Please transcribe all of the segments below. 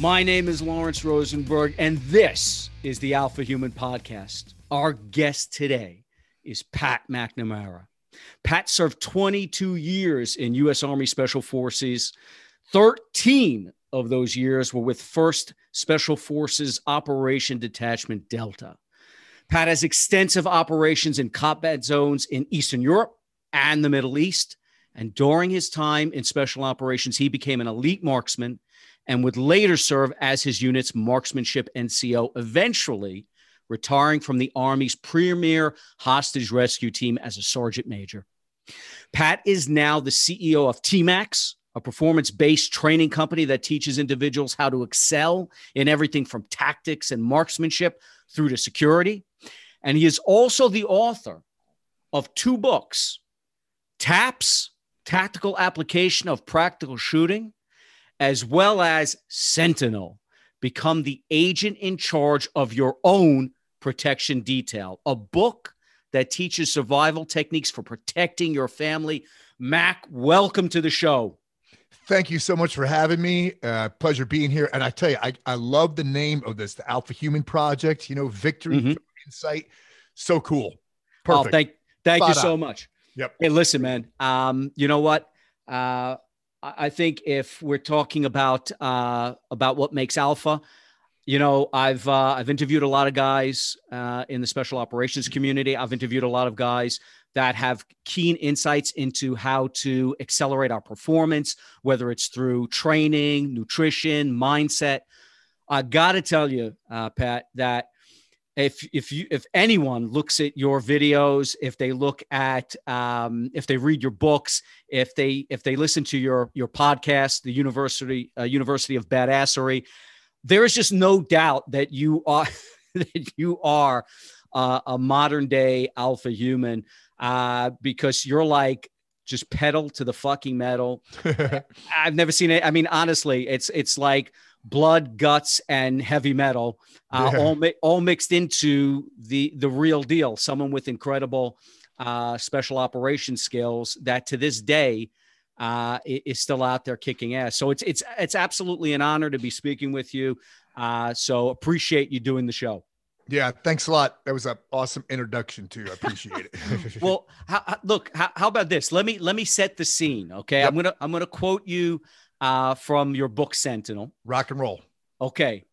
My name is Lawrence Rosenberg, and this is the Alpha Human Podcast. Our guest today is Pat McNamara. Pat served 22 years in U.S. Army Special Forces. 13 of those years were with 1st Special Forces Operation Detachment Delta. Pat has extensive operations in combat zones in Eastern Europe and the Middle East. And during his time in special operations, he became an elite marksman and would later serve as his unit's marksmanship NCO, eventually retiring from the Army's premier hostage rescue team as a sergeant major. Pat is now the CEO of TMACS, a performance based training company that teaches individuals how to excel in everything from tactics and marksmanship through to security. And he is also the author of two books TAPS, Tactical Application of Practical Shooting, as well as Sentinel, Become the Agent in Charge of Your Own Protection Detail, a book that teaches survival techniques for protecting your family. Mac, welcome to the show. Thank you so much for having me. Uh, pleasure being here. And I tell you, I, I love the name of this, the Alpha Human Project, you know, victory mm-hmm. insight. So cool. Perfect. Oh, thank, thank you so much. Yep. Hey, listen, man. Um, you know what? Uh, I think if we're talking about uh, about what makes alpha, you know, I've uh, I've interviewed a lot of guys uh, in the special operations community. I've interviewed a lot of guys that have keen insights into how to accelerate our performance, whether it's through training, nutrition, mindset. I got to tell you, uh, Pat, that if if you if anyone looks at your videos, if they look at um, if they read your books, if they if they listen to your your podcast, the University uh, University of Badassery, there is just no doubt that you are that you are uh, a modern day alpha human uh, because you're like just pedal to the fucking metal. I've never seen it. I mean, honestly, it's it's like blood, guts, and heavy metal, uh, yeah. all mi- all mixed into the the real deal. Someone with incredible uh, special operations skills that to this day uh, is still out there kicking ass. So it's it's it's absolutely an honor to be speaking with you. Uh, so appreciate you doing the show. Yeah, thanks a lot. That was an awesome introduction too. I appreciate it. well, how, look, how, how, about this? Let me let me set the scene. Okay, yep. I'm gonna I'm gonna quote you uh, from your book Sentinel. Rock and roll. Okay,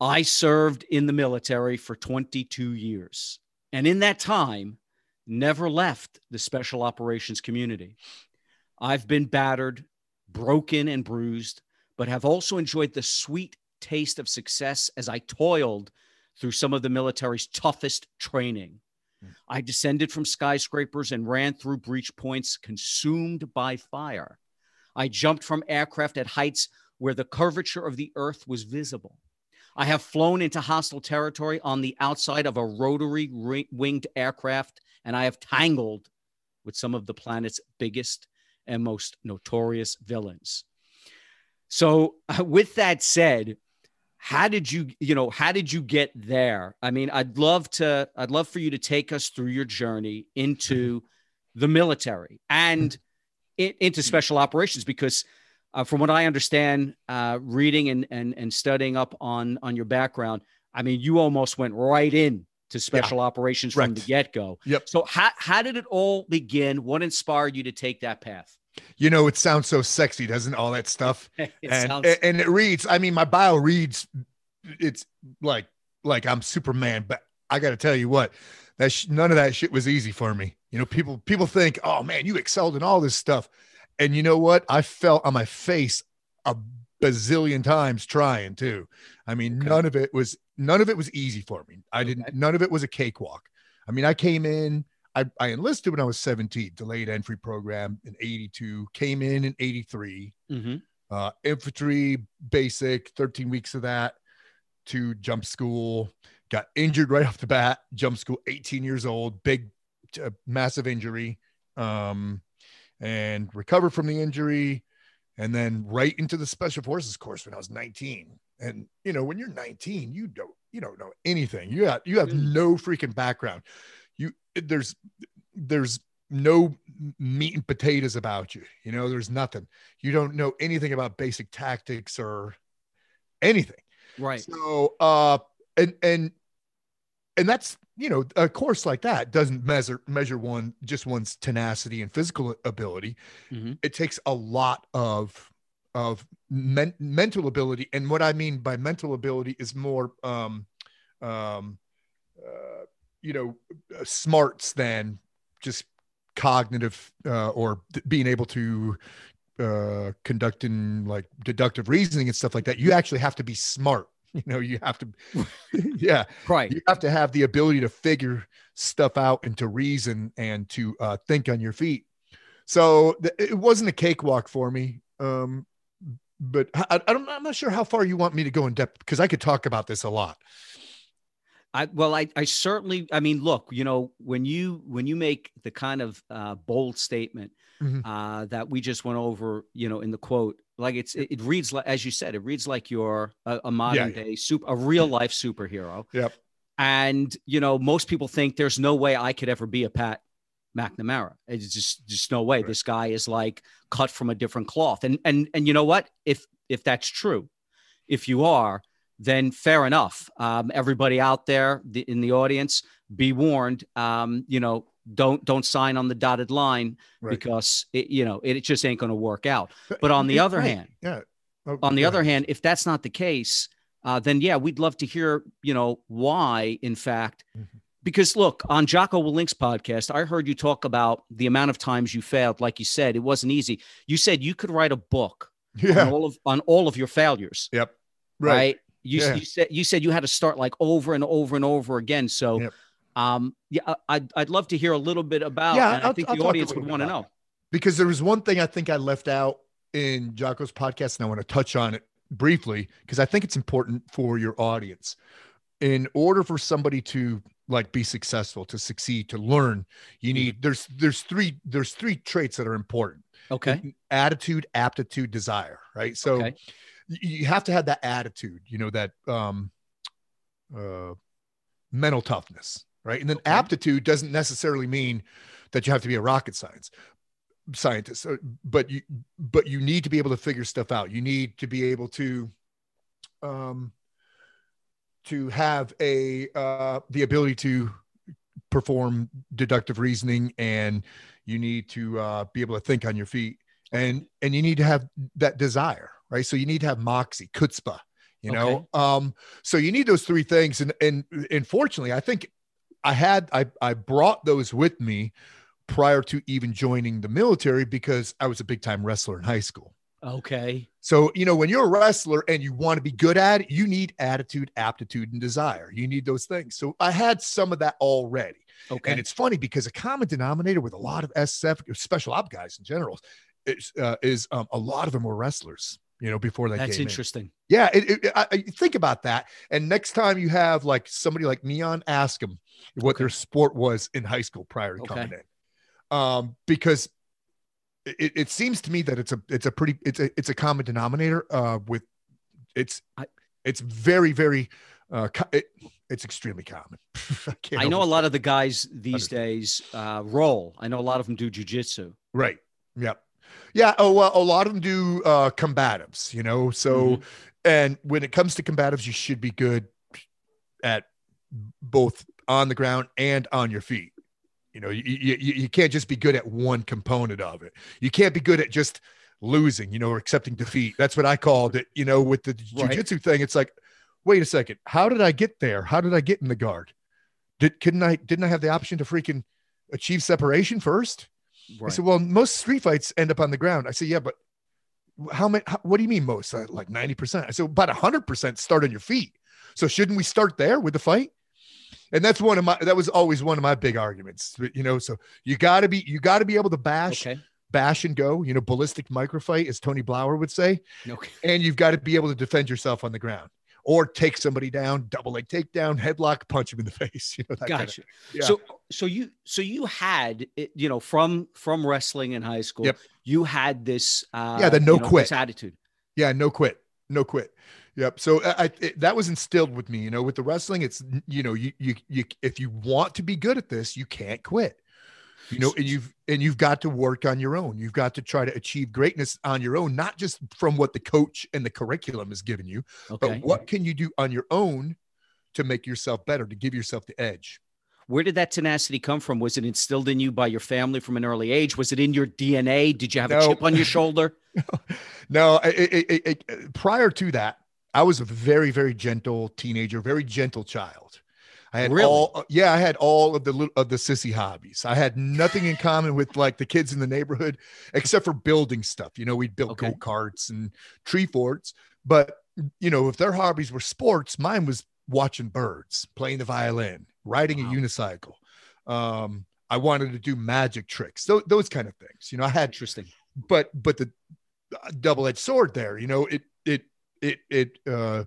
I served in the military for 22 years, and in that time, never left the special operations community. I've been battered, broken, and bruised, but have also enjoyed the sweet taste of success as I toiled through some of the military's toughest training. Mm. I descended from skyscrapers and ran through breach points consumed by fire. I jumped from aircraft at heights where the curvature of the earth was visible. I have flown into hostile territory on the outside of a rotary winged aircraft, and I have tangled with some of the planet's biggest and most notorious villains. So, with that said, how did you you know how did you get there i mean i'd love to i'd love for you to take us through your journey into the military and mm-hmm. It, into special operations because uh, from what i understand uh, reading and, and and studying up on on your background i mean you almost went right in to special yeah. operations from the get-go. Yep. So how, how did it all begin? What inspired you to take that path? You know, it sounds so sexy, doesn't all that stuff? and, sounds- and it reads, I mean, my bio reads, it's like, like I'm Superman, but I got to tell you what, that sh- none of that shit was easy for me. You know, people, people think, oh man, you excelled in all this stuff. And you know what? I fell on my face a bazillion times trying to. I mean, okay. none of it was, none of it was easy for me. I didn't, okay. none of it was a cakewalk. I mean, I came in, I, I enlisted when I was 17, delayed entry program in 82, came in in 83, mm-hmm. uh, infantry basic, 13 weeks of that to jump school, got injured right off the bat, jump school, 18 years old, big, uh, massive injury, um, and recovered from the injury. And then right into the special forces course when I was 19. And you know, when you're 19, you don't you don't know anything. You got you have mm. no freaking background you there's there's no meat and potatoes about you. You know, there's nothing. You don't know anything about basic tactics or anything. Right. So, uh, and and and that's you know a course like that doesn't measure measure one just one's tenacity and physical ability. Mm-hmm. It takes a lot of of men- mental ability, and what I mean by mental ability is more um, um, uh, you know smarts than just cognitive uh, or being able to uh, conducting like deductive reasoning and stuff like that. You actually have to be smart. You know, you have to, yeah, right. You have to have the ability to figure stuff out and to reason and to uh, think on your feet. So th- it wasn't a cakewalk for me. Um, but I, I'm not sure how far you want me to go in depth because I could talk about this a lot. I well, I I certainly. I mean, look, you know, when you when you make the kind of uh, bold statement mm-hmm. uh, that we just went over, you know, in the quote, like it's it, it reads like as you said, it reads like you're a, a modern yeah, day super, a real life superhero. Yep. And you know, most people think there's no way I could ever be a Pat McNamara. It's just just no way. Right. This guy is like cut from a different cloth. And and and you know what? If if that's true, if you are, then fair enough. Um, everybody out there the, in the audience, be warned. Um, you know, don't don't sign on the dotted line right. because it, you know it, it just ain't going to work out. But on the other right. hand, yeah. Oh, on the other hand, if that's not the case, uh, then yeah, we'd love to hear you know why, in fact. Mm-hmm. Because look, on Jocko Willink's podcast, I heard you talk about the amount of times you failed. Like you said, it wasn't easy. You said you could write a book yeah. on all of on all of your failures. Yep. Right. right? You, yeah. you said you said you had to start like over and over and over again. So, yep. Um, yeah, I'd I'd love to hear a little bit about. Yeah, I think I'll the audience would want to know because there was one thing I think I left out in Jocko's podcast, and I want to touch on it briefly because I think it's important for your audience. In order for somebody to like be successful, to succeed, to learn, you need mm-hmm. there's there's three there's three traits that are important. Okay. Attitude, aptitude, desire. Right. So. Okay you have to have that attitude, you know, that um, uh, mental toughness, right? And then okay. aptitude doesn't necessarily mean that you have to be a rocket science scientist, uh, but you but you need to be able to figure stuff out. You need to be able to um, to have a uh, the ability to perform deductive reasoning, and you need to uh, be able to think on your feet, and and you need to have that desire right? So you need to have moxie, chutzpah, you know. Okay. Um, so you need those three things, and and unfortunately, I think I had I I brought those with me prior to even joining the military because I was a big time wrestler in high school. Okay. So, you know, when you're a wrestler and you want to be good at it, you need attitude, aptitude, and desire. You need those things. So I had some of that already. Okay. And it's funny because a common denominator with a lot of SF special op guys in general is, uh, is um, a lot of them were wrestlers you know, before that. Came. That's interesting. In. Yeah, it, it, I, I, think about that. And next time you have like somebody like Neon, ask them what okay. their sport was in high school prior to okay. coming in, um, because it, it seems to me that it's a it's a pretty it's a it's a common denominator uh, with it's I, it's very very uh, it, it's extremely common. I, I know a lot of the guys these days uh, roll. I know a lot of them do jujitsu. Right. Yep. Yeah. Oh, well, a lot of them do uh, combatives, you know. So, mm-hmm. and when it comes to combatives, you should be good at both on the ground and on your feet. You know, you, you, you can't just be good at one component of it. You can't be good at just losing, you know, or accepting defeat. That's what I called it. You know, with the right. jujitsu thing, it's like, wait a second, how did I get there? How did I get in the guard? Did couldn't I didn't I have the option to freaking achieve separation first? Right. I said, well, most street fights end up on the ground. I said, yeah, but how many, how, what do you mean most? Uh, like 90%. I said, about 100% start on your feet. So shouldn't we start there with the fight? And that's one of my, that was always one of my big arguments, you know, so you gotta be, you gotta be able to bash, okay. bash and go, you know, ballistic microfight as Tony Blauer would say. Okay. And you've got to be able to defend yourself on the ground or take somebody down, double leg takedown, headlock, punch him in the face. You know, that gotcha. Kind of, yeah. So, so you, so you had, you know, from from wrestling in high school, yep. you had this, uh, yeah, the no you know, quit attitude. Yeah, no quit, no quit. Yep. So I, I it, that was instilled with me. You know, with the wrestling, it's you know, you you you if you want to be good at this, you can't quit. you know and you've and you've got to work on your own you've got to try to achieve greatness on your own not just from what the coach and the curriculum has given you okay. but what can you do on your own to make yourself better to give yourself the edge where did that tenacity come from was it instilled in you by your family from an early age was it in your dna did you have no. a chip on your shoulder no it, it, prior to that i was a very very gentle teenager very gentle child I had really? all yeah, I had all of the of the sissy hobbies. I had nothing in common with like the kids in the neighborhood except for building stuff. You know, we'd build okay. go-karts and tree forts, but you know, if their hobbies were sports, mine was watching birds, playing the violin, riding wow. a unicycle. Um, I wanted to do magic tricks, those, those kind of things. You know, I had interesting, but but the double-edged sword there, you know, it it it it uh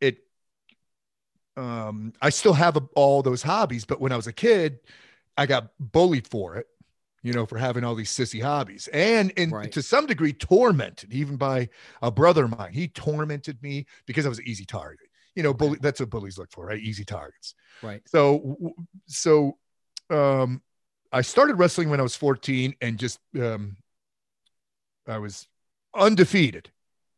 it um, I still have a, all those hobbies, but when I was a kid, I got bullied for it, you know, for having all these sissy hobbies and, and right. to some degree tormented even by a brother of mine. He tormented me because I was an easy target. You know, bully, that's what bullies look for, right? Easy targets. Right. So, so, um, I started wrestling when I was 14 and just, um, I was undefeated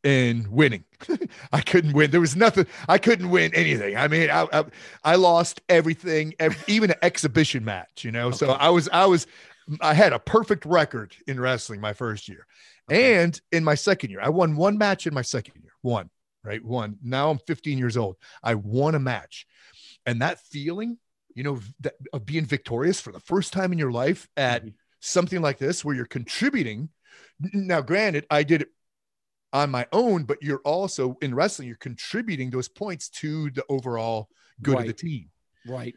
in winning. I couldn't win. There was nothing. I couldn't win anything. I mean, I I, I lost everything, every, even an exhibition match. You know, okay. so I was I was I had a perfect record in wrestling my first year, okay. and in my second year, I won one match in my second year. One, right? One. Now I'm 15 years old. I won a match, and that feeling, you know, that, of being victorious for the first time in your life at mm-hmm. something like this, where you're contributing. Now, granted, I did it on my own, but you're also in wrestling, you're contributing those points to the overall good right. of the team. Right.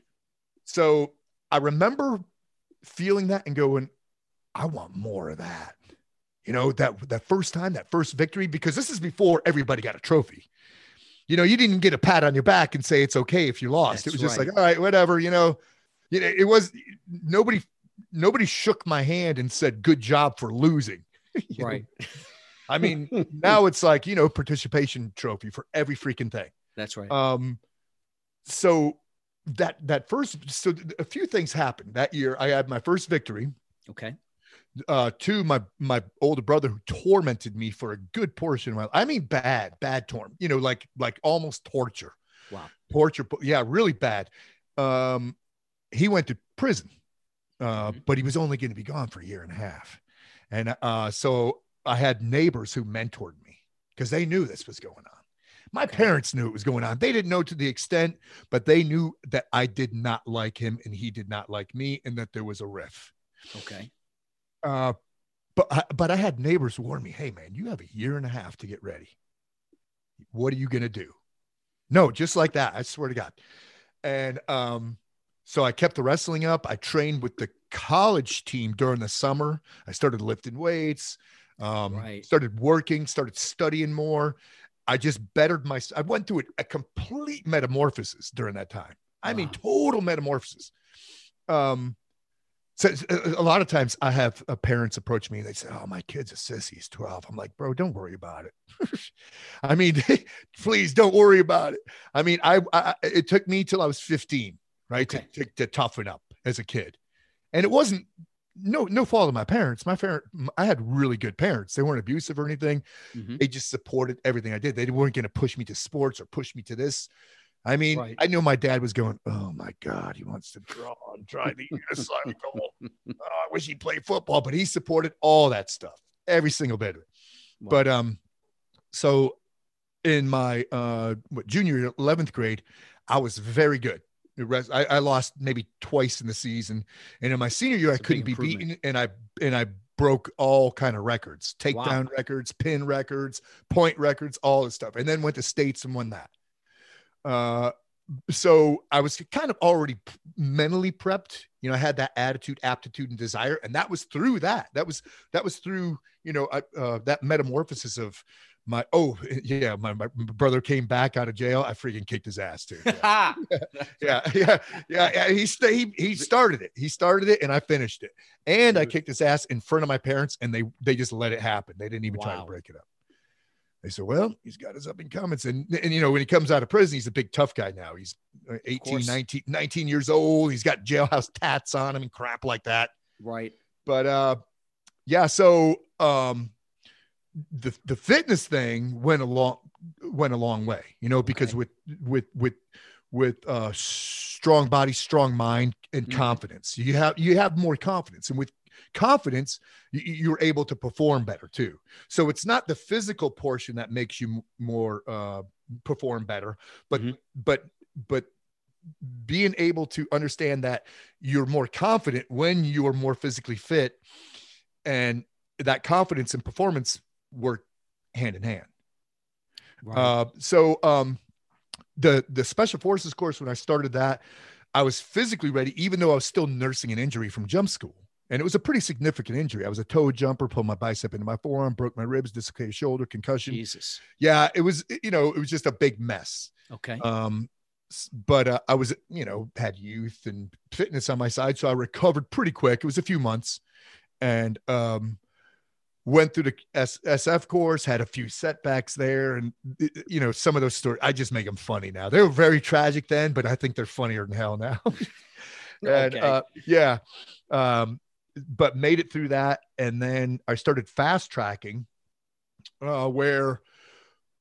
So I remember feeling that and going, I want more of that. You know, that that first time, that first victory, because this is before everybody got a trophy. You know, you didn't get a pat on your back and say it's okay if you lost. That's it was just like, all right, whatever, you know. It was nobody nobody shook my hand and said good job for losing. right. I mean, now it's like, you know, participation trophy for every freaking thing. That's right. Um, so that that first so a few things happened that year. I had my first victory. Okay. Uh, two, my my older brother who tormented me for a good portion of my I mean bad, bad torment, you know, like like almost torture. Wow. Torture, yeah, really bad. Um, he went to prison, uh, mm-hmm. but he was only going to be gone for a year and a half. And uh, so I had neighbors who mentored me because they knew this was going on. My okay. parents knew it was going on. They didn't know to the extent, but they knew that I did not like him and he did not like me and that there was a riff. Okay. Uh, but I, but I had neighbors warn me, "Hey man, you have a year and a half to get ready. What are you going to do?" No, just like that. I swear to God. And um so I kept the wrestling up. I trained with the college team during the summer. I started lifting weights um, right. started working, started studying more. I just bettered my, I went through a, a complete metamorphosis during that time. I wow. mean, total metamorphosis. Um, so a lot of times I have uh, parents approach me and they say, Oh, my kid's a sissy. He's 12. I'm like, bro, don't worry about it. I mean, please don't worry about it. I mean, I, I it took me till I was 15, right. Okay. To, to, to toughen up as a kid. And it wasn't no no fault of my parents. My parent, I had really good parents. They weren't abusive or anything. Mm-hmm. They just supported everything I did. They weren't going to push me to sports or push me to this. I mean, right. I know my dad was going, "Oh my God, he wants to draw and try the unicycle. oh, I wish he played football." But he supported all that stuff, every single bit of it. Wow. But um, so in my uh what, junior eleventh grade, I was very good. I, I, lost maybe twice in the season, and in my senior year, I couldn't be beaten, and I and I broke all kind of records, takedown wow. records, pin records, point records, all this stuff, and then went to states and won that. Uh, so I was kind of already mentally prepped. You know, I had that attitude, aptitude, and desire, and that was through that. That was that was through you know uh, that metamorphosis of my oh yeah my, my brother came back out of jail i freaking kicked his ass too yeah yeah, yeah yeah yeah he, he he started it he started it and i finished it and i kicked his ass in front of my parents and they they just let it happen they didn't even wow. try to break it up They said, well, he's got his up and comings. And, and, you know, when he comes out of prison, he's a big tough guy now. He's uh, 18, 19, 19 years old. He's got jailhouse tats on him and crap like that. Right. But uh, yeah, so um, the the fitness thing went a long went a long way, you know, because okay. with with with with uh strong body, strong mind, and mm-hmm. confidence. You have you have more confidence, and with confidence, you, are able to perform better too. So it's not the physical portion that makes you more uh, perform better, but mm-hmm. but but being able to understand that you're more confident when you are more physically fit and that confidence and performance work hand in hand right. uh, so um, the the special forces course when i started that i was physically ready even though i was still nursing an injury from jump school and it was a pretty significant injury. I was a toe jumper, pulled my bicep into my forearm, broke my ribs, dislocated shoulder, concussion. Jesus. Yeah, it was, you know, it was just a big mess. Okay. Um, but uh, I was, you know, had youth and fitness on my side, so I recovered pretty quick. It was a few months, and um, went through the S- SF course. Had a few setbacks there, and you know, some of those stories. I just make them funny now. They were very tragic then, but I think they're funnier than hell now. and okay. uh, yeah, um, but made it through that, and then I started fast tracking, uh, where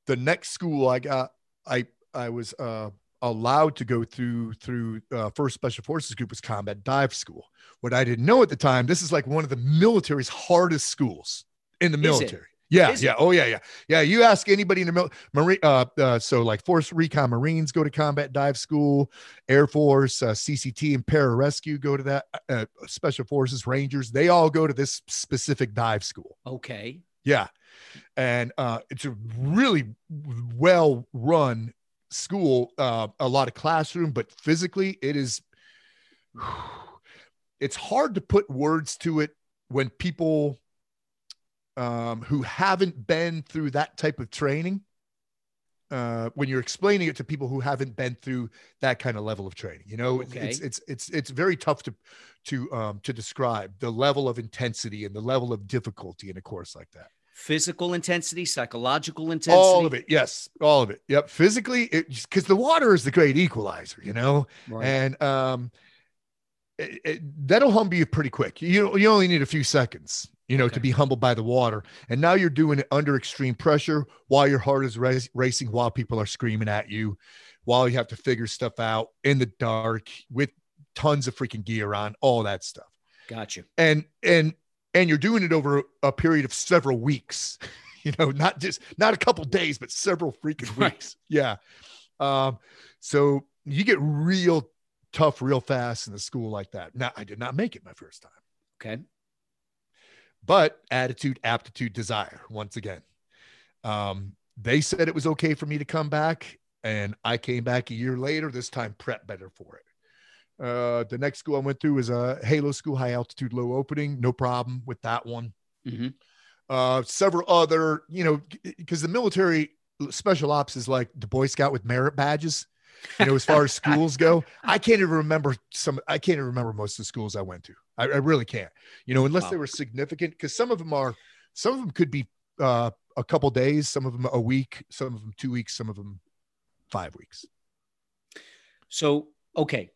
the next school I got, I I was uh allowed to go through through uh, first special forces group was combat dive school what i didn't know at the time this is like one of the military's hardest schools in the military. Yeah is yeah. It? oh yeah yeah. Yeah you ask anybody in the military marine uh, uh, so like force recon marines go to combat dive school air force uh, cct and pararescue go to that uh, special forces rangers they all go to this specific dive school. Okay. Yeah. And uh, it's a really well run school uh, a lot of classroom but physically it is it's hard to put words to it when people um, who haven't been through that type of training uh, when you're explaining it to people who haven't been through that kind of level of training you know okay. it's it's it's it's very tough to to um to describe the level of intensity and the level of difficulty in a course like that physical intensity, psychological intensity. All of it. Yes. All of it. Yep. Physically, because the water is the great equalizer, you know? Right. And um, it, it, that'll humble you pretty quick. You, you only need a few seconds, you know, okay. to be humbled by the water. And now you're doing it under extreme pressure while your heart is race, racing, while people are screaming at you, while you have to figure stuff out in the dark with tons of freaking gear on, all that stuff. Got you. And, and, and you're doing it over a period of several weeks you know not just not a couple days but several freaking weeks yeah um so you get real tough real fast in a school like that now i did not make it my first time okay but attitude aptitude desire once again um they said it was okay for me to come back and i came back a year later this time prep better for it uh, the next school I went to was a Halo School, high altitude, low opening. No problem with that one. Mm-hmm. Uh, several other, you know, because the military special ops is like the Boy Scout with merit badges. You know, as far as schools go, I can't even remember some. I can't even remember most of the schools I went to. I, I really can't. You know, unless wow. they were significant, because some of them are. Some of them could be uh, a couple days. Some of them a week. Some of them two weeks. Some of them five weeks. So okay,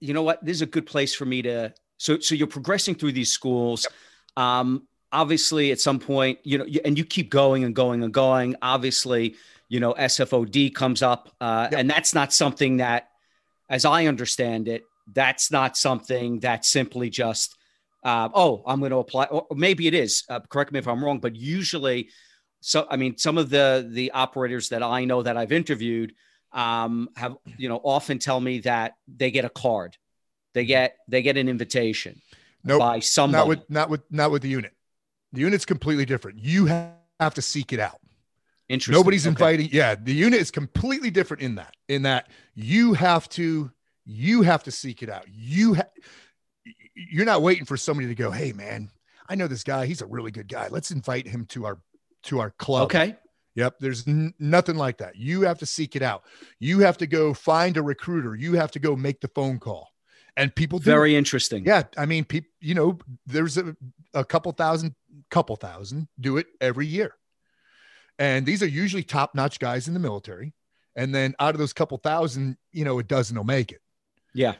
you know what? This is a good place for me to. So, so you're progressing through these schools. Yep. Um, obviously, at some point, you know, and you keep going and going and going. Obviously, you know, SFOD comes up, uh, yep. and that's not something that, as I understand it, that's not something that simply just, uh, oh, I'm going to apply, or maybe it is. Uh, correct me if I'm wrong, but usually, so I mean, some of the the operators that I know that I've interviewed um, have you know often tell me that they get a card, they get they get an invitation nope, by somebody. Not with not with not with the unit. The unit's completely different. You have to seek it out. Interesting. Nobody's okay. inviting. Yeah, the unit is completely different in that. In that you have to you have to seek it out. You ha- you're not waiting for somebody to go, "Hey man, I know this guy. He's a really good guy. Let's invite him to our to our club." Okay. Yep. There's n- nothing like that. You have to seek it out. You have to go find a recruiter. You have to go make the phone call. And people do. very interesting. Yeah. I mean, people, you know, there's a, a couple thousand, couple thousand do it every year. And these are usually top notch guys in the military. And then out of those couple thousand, you know, a dozen will make it. Yeah.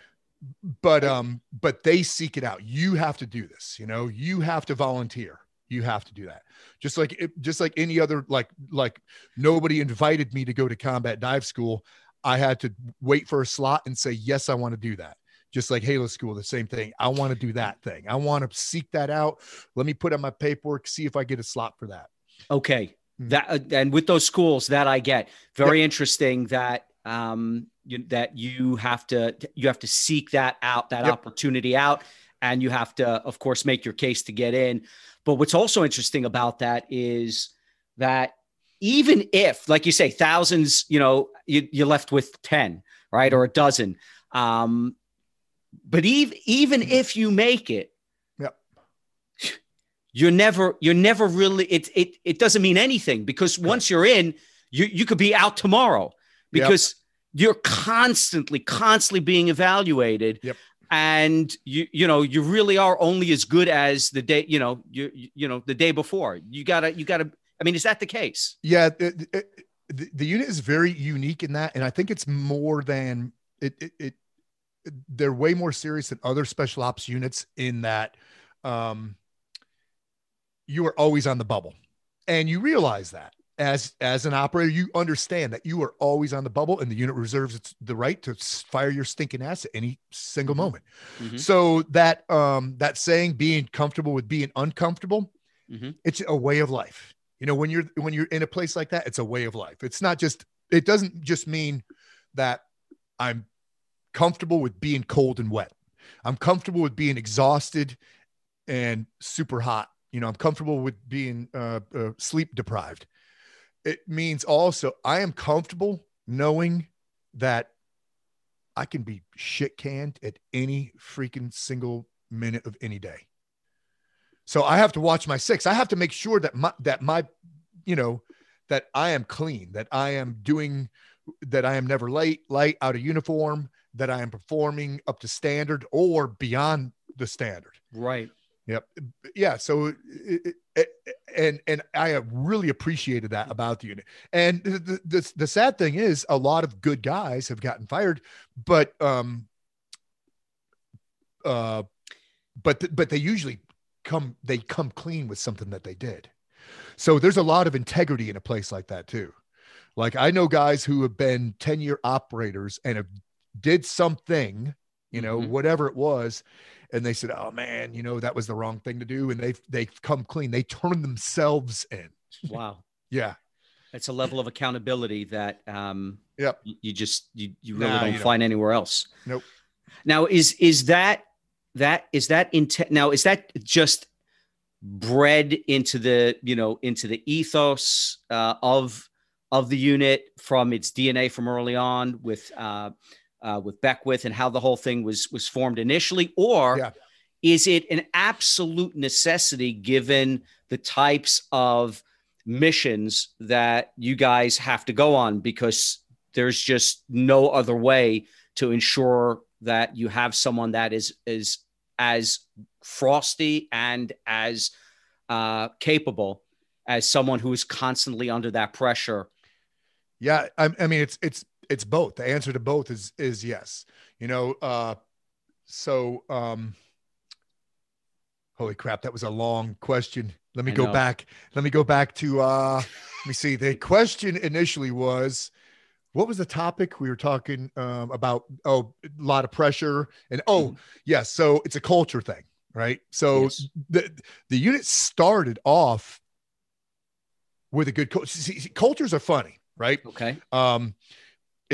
But um, but they seek it out. You have to do this, you know, you have to volunteer. You have to do that. Just like it, just like any other like like nobody invited me to go to combat dive school. I had to wait for a slot and say, yes, I want to do that just like Halo School, the same thing. I want to do that thing. I want to seek that out. Let me put on my paperwork, see if I get a slot for that. Okay. Mm-hmm. That uh, and with those schools that I get, very yep. interesting that um you, that you have to you have to seek that out, that yep. opportunity out, and you have to, of course, make your case to get in. But what's also interesting about that is that even if, like you say, thousands, you know, you, you're left with 10, right? Or a dozen. Um, but even even if you make it. You're never you're never really it it it doesn't mean anything because once you're in, you you could be out tomorrow because yep. you're constantly constantly being evaluated. Yep. And you you know you really are only as good as the day you know you you know the day before. You gotta you gotta. I mean, is that the case? Yeah, the, the, the unit is very unique in that, and I think it's more than it, it, it they're way more serious than other special ops units in that um, you are always on the bubble and you realize that as as an operator you understand that you are always on the bubble and the unit reserves it's the right to fire your stinking ass at any single mm-hmm. moment mm-hmm. so that um that saying being comfortable with being uncomfortable mm-hmm. it's a way of life you know when you're when you're in a place like that it's a way of life it's not just it doesn't just mean that i'm comfortable with being cold and wet. I'm comfortable with being exhausted and super hot. You know, I'm comfortable with being uh, uh, sleep deprived. It means also I am comfortable knowing that I can be shit canned at any freaking single minute of any day. So I have to watch my six. I have to make sure that my that my, you know, that I am clean, that I am doing, that I am never late, light out of uniform, that I am performing up to standard or beyond the standard. Right. Yep. Yeah. So, it, it, and and I have really appreciated that about the unit. And the, the the sad thing is, a lot of good guys have gotten fired, but um, uh, but but they usually come they come clean with something that they did. So there's a lot of integrity in a place like that too. Like I know guys who have been 10 year operators and have did something, you know, mm-hmm. whatever it was, and they said, "Oh man, you know that was the wrong thing to do," and they've they've come clean. They turn themselves in. Wow. yeah. It's a level of accountability that um, yep. you, you just you, you really nah, don't you find don't. anywhere else. Nope. Now is is that that is that intent now is that just bred into the you know into the ethos uh, of of the unit from its DNA from early on with uh, uh, with Beckwith and how the whole thing was was formed initially, or yeah. is it an absolute necessity given the types of missions that you guys have to go on because there's just no other way to ensure that you have someone that is is as frosty and as uh, capable as someone who is constantly under that pressure. Yeah, I, I mean it's it's it's both. The answer to both is is yes. You know, uh, so um, holy crap, that was a long question. Let me I go know. back. Let me go back to uh, let me see. The question initially was, what was the topic we were talking um, about? Oh, a lot of pressure and oh mm-hmm. yes, yeah, so it's a culture thing, right? So yes. the the unit started off with a good culture. See, cultures are funny, right? Okay. Um,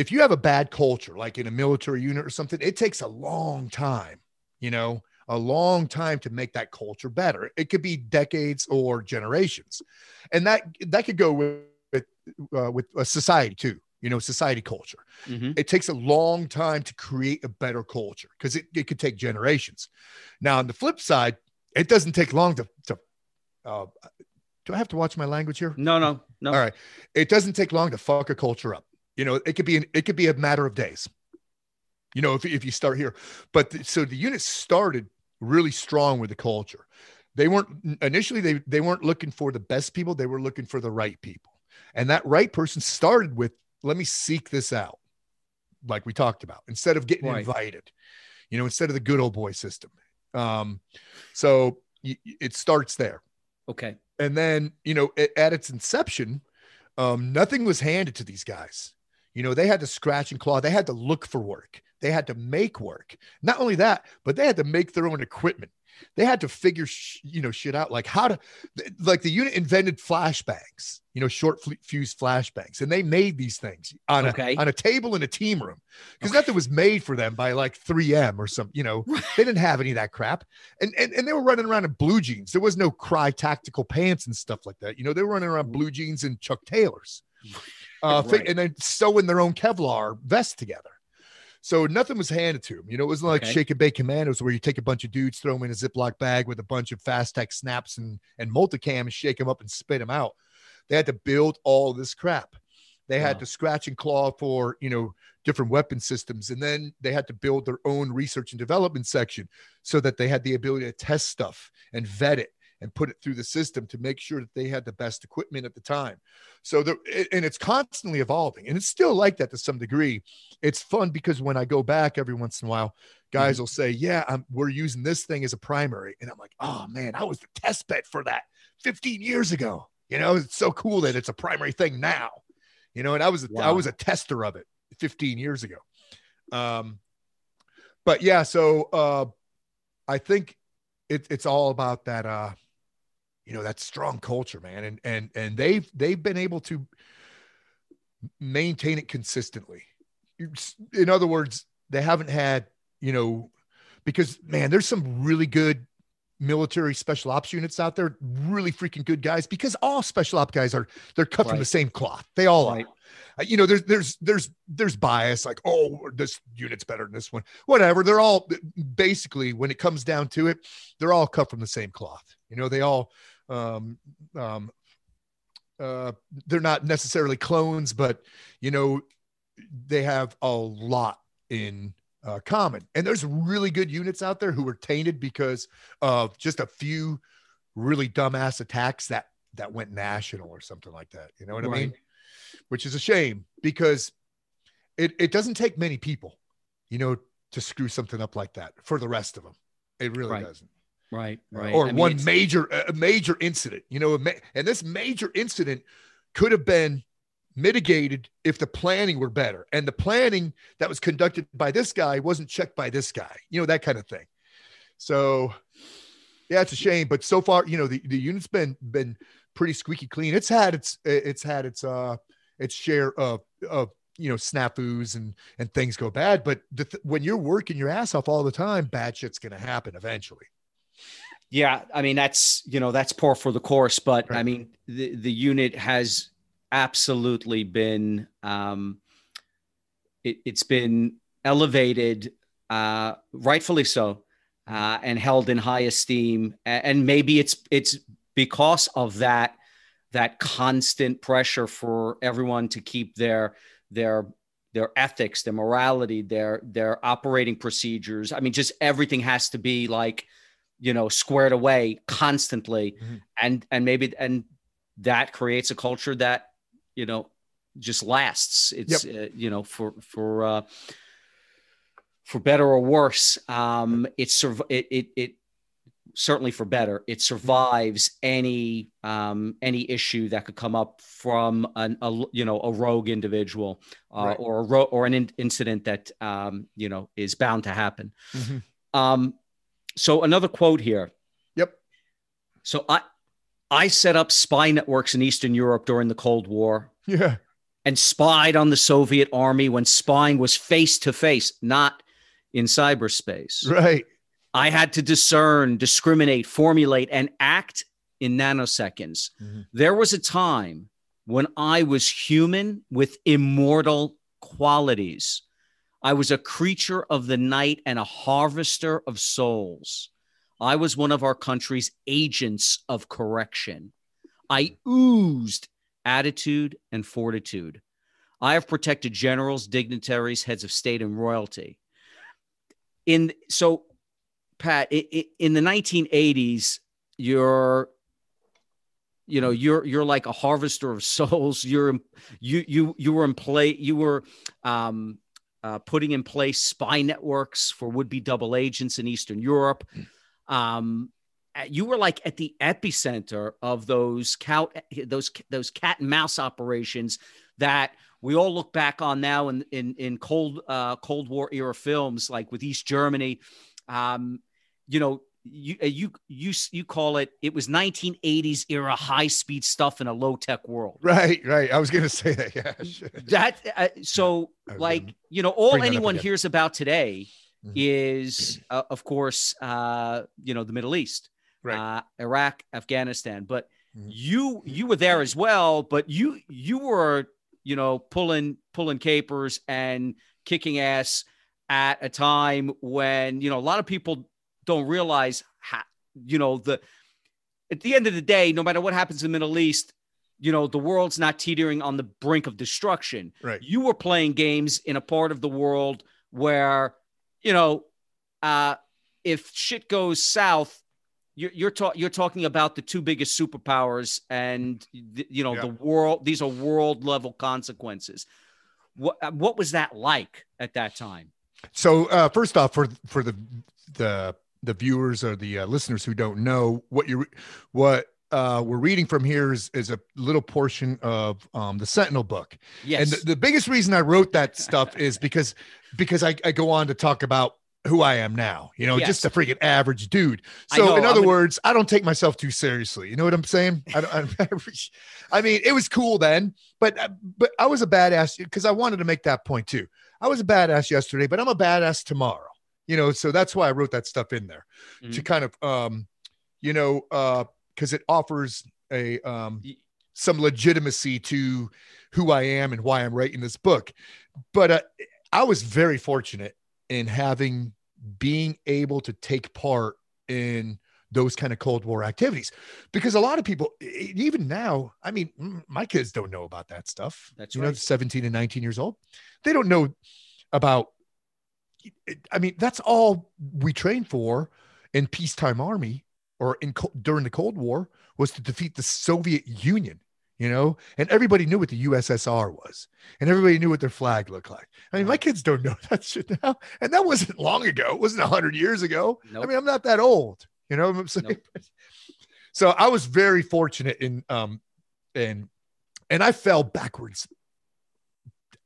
if you have a bad culture, like in a military unit or something, it takes a long time, you know, a long time to make that culture better. It could be decades or generations, and that that could go with uh, with a society too. You know, society culture. Mm-hmm. It takes a long time to create a better culture because it, it could take generations. Now, on the flip side, it doesn't take long to, to uh, do I have to watch my language here? No, no, no. All right. It doesn't take long to fuck a culture up. You know, it could be an, it could be a matter of days. You know, if if you start here, but the, so the unit started really strong with the culture. They weren't initially they they weren't looking for the best people. They were looking for the right people. And that right person started with, let me seek this out, like we talked about, instead of getting right. invited, you know, instead of the good old boy system. Um, so y- it starts there. Okay. And then, you know, it, at its inception, um, nothing was handed to these guys. You know, they had to scratch and claw. They had to look for work. They had to make work. Not only that, but they had to make their own equipment. They had to figure, sh- you know, shit out like how to, like the unit invented flashbangs, you know, short fuse flashbangs, and they made these things on okay. a on a table in a team room because okay. nothing was made for them by like 3M or some, you know, they didn't have any of that crap, and, and and they were running around in blue jeans. There was no Crye tactical pants and stuff like that. You know, they were running around mm. blue jeans and Chuck Taylors, uh, right. and then sewing their own Kevlar vest together. So nothing was handed to him. You know, it wasn't like okay. shake and bake commandos where you take a bunch of dudes, throw them in a Ziploc bag with a bunch of Fastex snaps and, and multicam and shake them up and spit them out. They had to build all this crap. They wow. had to scratch and claw for, you know, different weapon systems. And then they had to build their own research and development section so that they had the ability to test stuff and vet it and put it through the system to make sure that they had the best equipment at the time. So the and it's constantly evolving, and it's still like that to some degree. It's fun because when I go back every once in a while, guys mm-hmm. will say, "Yeah, I'm, we're using this thing as a primary," and I'm like, "Oh man, I was the test bed for that 15 years ago." You know, it's so cool that it's a primary thing now. You know, and I was a, wow. I was a tester of it 15 years ago. Um, but yeah, so uh, I think it, it's all about that uh, you know that strong culture man. And and and they've they've been able to maintain it consistently. In other words they haven't had you know because man there's some really good military special ops units out there really freaking good guys because all special op guys are they're cut right. from the same cloth. They all right. are uh, you know there's there's there's there's bias like oh this unit's better than this one. Whatever. They're all basically when it comes down to it they're all cut from the same cloth you know they all um, um, uh, they're not necessarily clones, but you know, they have a lot in uh, common. And there's really good units out there who were tainted because of just a few really dumbass attacks that that went national or something like that. You know what right. I mean? Which is a shame because it it doesn't take many people, you know, to screw something up like that for the rest of them. It really right. doesn't. Right, right. Or I mean, one major a major incident, you know, and this major incident could have been mitigated if the planning were better. And the planning that was conducted by this guy wasn't checked by this guy, you know, that kind of thing. So yeah, it's a shame, but so far, you know, the, the unit's been been pretty squeaky clean. It's had its it's had its uh its share of of you know snafus and and things go bad, but th- when you're working your ass off all the time, bad shit's going to happen eventually. Yeah, I mean that's you know that's poor for the course, but right. I mean the the unit has absolutely been um, it, has been elevated, uh, rightfully so, uh, and held in high esteem, and maybe it's it's because of that that constant pressure for everyone to keep their their their ethics, their morality, their their operating procedures. I mean, just everything has to be like you know squared away constantly mm-hmm. and and maybe and that creates a culture that you know just lasts it's yep. uh, you know for for uh for better or worse um it's it, it it certainly for better it survives any um any issue that could come up from an a you know a rogue individual uh, right. or a ro- or an in- incident that um you know is bound to happen mm-hmm. um so another quote here. Yep. So I I set up spy networks in Eastern Europe during the Cold War. Yeah. And spied on the Soviet army when spying was face to face, not in cyberspace. Right. I had to discern, discriminate, formulate, and act in nanoseconds. Mm-hmm. There was a time when I was human with immortal qualities. I was a creature of the night and a harvester of souls. I was one of our country's agents of correction. I oozed attitude and fortitude. I have protected generals, dignitaries, heads of state, and royalty. In so, Pat, in the 1980s, you're you know you're you're like a harvester of souls you're you you you were in play you were um uh, putting in place spy networks for would-be double agents in eastern europe hmm. um you were like at the epicenter of those cow those those cat and mouse operations that we all look back on now in in, in cold uh, cold war era films like with east germany um you know you uh, you you you call it it was 1980s era high speed stuff in a low tech world. Right right. I was gonna say that. Yeah that uh, so like you know all anyone hears about today mm-hmm. is uh, of course uh you know the middle east right. uh iraq afghanistan. But mm-hmm. you you were there as well but you you were you know pulling pulling capers and kicking ass at a time when you know a lot of people don't realize how, you know, the, at the end of the day, no matter what happens in the Middle East, you know, the world's not teetering on the brink of destruction. Right. You were playing games in a part of the world where, you know, uh, if shit goes south, you're you're, ta- you're talking about the two biggest superpowers, and the, you know yeah. the world. These are world level consequences. What what was that like at that time? So uh, first off, for for the the the viewers or the uh, listeners who don't know what you what uh, we're reading from here is, is a little portion of um, the Sentinel book. Yes. And the, the biggest reason I wrote that stuff is because because I, I go on to talk about who I am now, you know, yes. just a freaking average dude. So, know, in other I'm words, I don't take myself too seriously. You know what I'm saying? I, don't, I, I mean, it was cool then, but uh, but I was a badass because I wanted to make that point too. I was a badass yesterday, but I'm a badass tomorrow you know so that's why i wrote that stuff in there mm-hmm. to kind of um you know uh because it offers a um some legitimacy to who i am and why i'm writing this book but uh, i was very fortunate in having being able to take part in those kind of cold war activities because a lot of people even now i mean my kids don't know about that stuff that's you right. know 17 and 19 years old they don't know about I mean, that's all we trained for in peacetime army or in during the Cold War was to defeat the Soviet Union. You know, and everybody knew what the USSR was, and everybody knew what their flag looked like. I mean, my kids don't know that shit now, and that wasn't long ago. It wasn't hundred years ago. Nope. I mean, I'm not that old. You know what I'm saying? Nope. So I was very fortunate in um and and I fell backwards,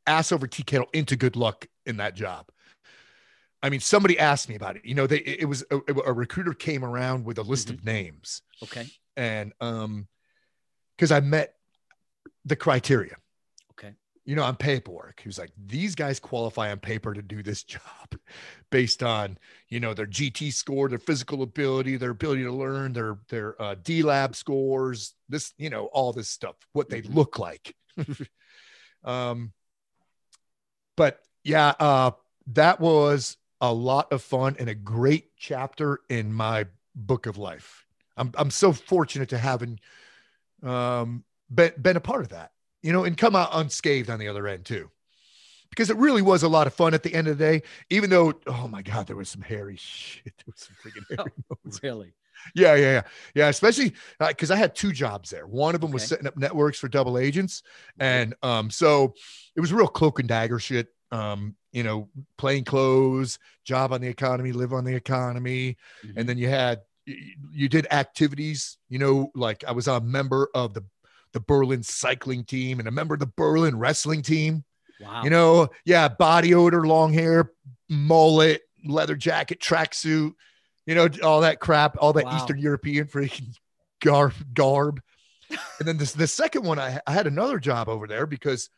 ass over tea kettle into good luck in that job. I mean, somebody asked me about it. You know, they it was a, a recruiter came around with a list mm-hmm. of names. Okay. And um, because I met the criteria. Okay. You know, on paperwork, he was like, these guys qualify on paper to do this job based on, you know, their GT score, their physical ability, their ability to learn, their their uh, DLAB scores, this, you know, all this stuff, what they mm-hmm. look like. um, but yeah, uh, that was a lot of fun and a great chapter in my book of life. I'm I'm so fortunate to have um, been been a part of that, you know, and come out unscathed on the other end too, because it really was a lot of fun at the end of the day. Even though, oh my god, there was some hairy shit. There was some freaking hairy oh, Really? Yeah, yeah, yeah, yeah. Especially because uh, I had two jobs there. One of them okay. was setting up networks for double agents, and um, so it was real cloak and dagger shit. Um, you know, plain clothes, job on the economy, live on the economy. Mm-hmm. And then you had, you did activities, you know, like I was a member of the, the Berlin cycling team and a member of the Berlin wrestling team. Wow. You know, yeah, body odor, long hair, mullet, leather jacket, tracksuit, you know, all that crap, all that wow. Eastern European freaking garb. garb. and then this, the second one, I, I had another job over there because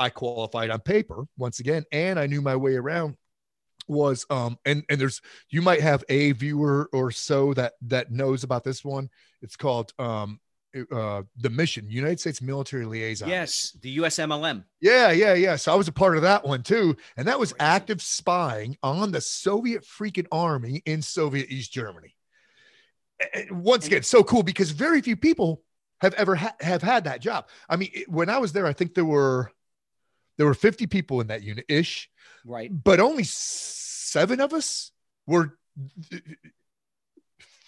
I qualified on paper once again, and I knew my way around was um and and there's you might have a viewer or so that that knows about this one. It's called um uh the mission united states military liaison. Yes the usmlm yeah yeah yeah. So i was a part of that one too and that was active spying on the soviet freaking army in soviet east germany. And once again so cool because very few people have ever ha- have had that job. I mean when i was there i think there were there were 50 people in that unit ish. Right. But only seven of us were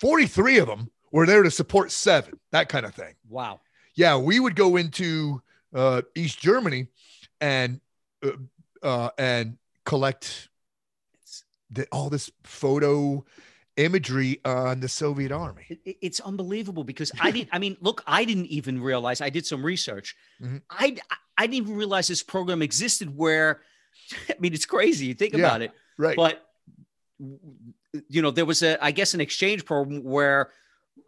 43 of them we're there to support seven, that kind of thing. Wow. Yeah, we would go into uh, East Germany and uh, uh, and collect the, all this photo imagery on the Soviet army. It, it's unbelievable because I didn't. I mean, look, I didn't even realize. I did some research. Mm-hmm. I I didn't even realize this program existed. Where, I mean, it's crazy. You think yeah, about it, right? But you know, there was a, I guess, an exchange program where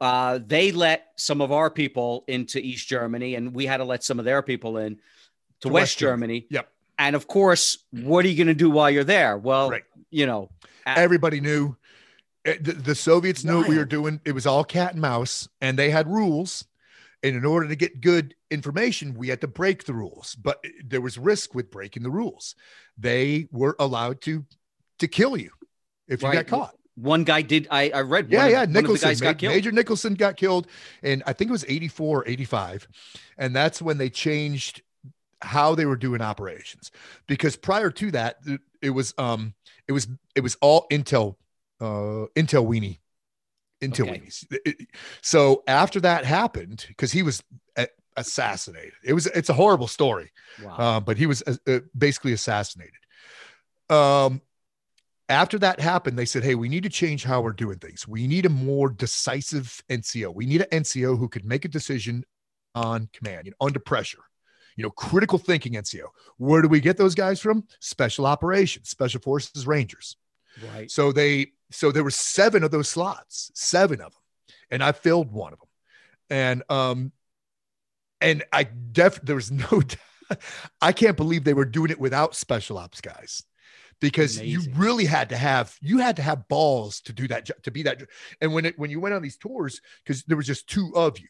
uh, they let some of our people into East Germany, and we had to let some of their people in to, to West, West Germany. Germany. Yep. And of course, what are you going to do while you're there? Well, right. you know, everybody knew eh, the, the Soviets knew what we were doing. It was all cat and mouse, and they had rules. And in order to get good information, we had to break the rules. But there was risk with breaking the rules. They were allowed to to kill you if you got caught. One guy did. I, I read. Yeah, yeah. Of, Nicholson, guys got killed. Major Nicholson got killed, and I think it was 84, 85. And that's when they changed how they were doing operations. Because prior to that, it was um it was it was all Intel uh Intel weenie. Intel okay. So after that happened, because he was assassinated. It was it's a horrible story. Wow. Uh, but he was uh, uh basically assassinated. Um after that happened, they said, Hey, we need to change how we're doing things. We need a more decisive NCO. We need an NCO who could make a decision on command, you know, under pressure. You know, critical thinking NCO. Where do we get those guys from? Special operations, special forces, Rangers. Right. So they, so there were seven of those slots, seven of them, and I filled one of them. And, um, and I def, there was no, I can't believe they were doing it without special ops guys because Amazing. you really had to have you had to have balls to do that to be that and when it when you went on these tours because there was just two of you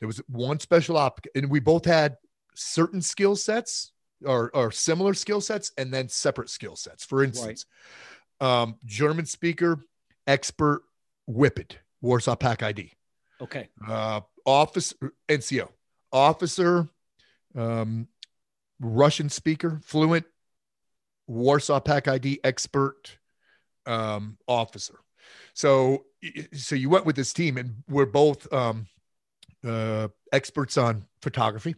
there was one special op and we both had certain skill sets or, or similar skill sets and then separate skill sets for instance right. Um, german speaker expert whippet warsaw pact id okay uh, office nco officer um, russian speaker fluent Warsaw Pact ID expert um, officer. So, so you went with this team, and we're both um, uh, experts on photography.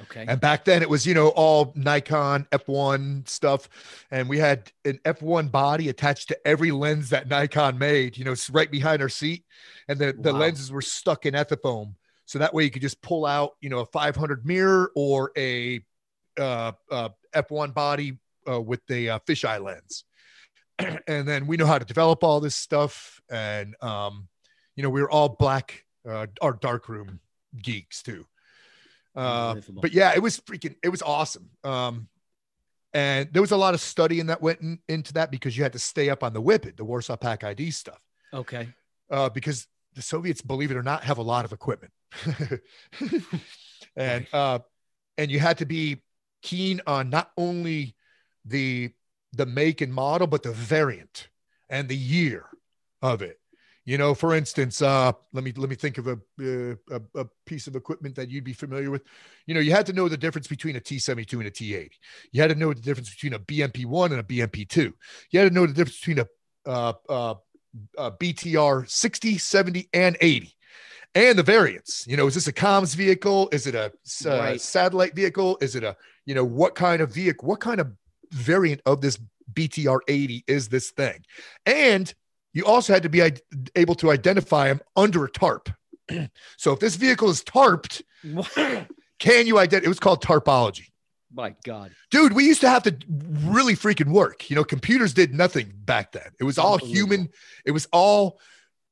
Okay. And back then it was, you know, all Nikon F1 stuff. And we had an F1 body attached to every lens that Nikon made, you know, right behind our seat. And the, the lenses were stuck in ethafoam. So that way you could just pull out, you know, a 500 mirror or a uh, uh, F1 body uh, with the uh, fisheye lens. and then we know how to develop all this stuff. And, um, you know, we were all black, uh, our darkroom geeks too. Uh, but yeah, it was freaking, it was awesome. Um, and there was a lot of studying that went in, into that because you had to stay up on the Whippet, the Warsaw Pact ID stuff. Okay. Uh, because the Soviets, believe it or not, have a lot of equipment. and, uh, and you had to be keen on not only the the make and model, but the variant and the year of it. You know, for instance, uh, let me let me think of a, uh, a, a piece of equipment that you'd be familiar with. You know, you had to know the difference between a T72 and a T80. You had to know the difference between a BMP1 and a BMP2. You had to know the difference between a, uh, uh, a BTR 60, 70, and 80 and the variants. You know, is this a comms vehicle? Is it a uh, right. satellite vehicle? Is it a, you know, what kind of vehicle, what kind of variant of this BTR 80 is this thing. And you also had to be able to identify them under a tarp. so if this vehicle is tarped, can you identify? It was called tarpology. My God, dude, we used to have to really freaking work. You know, computers did nothing back then. It was all human. It was all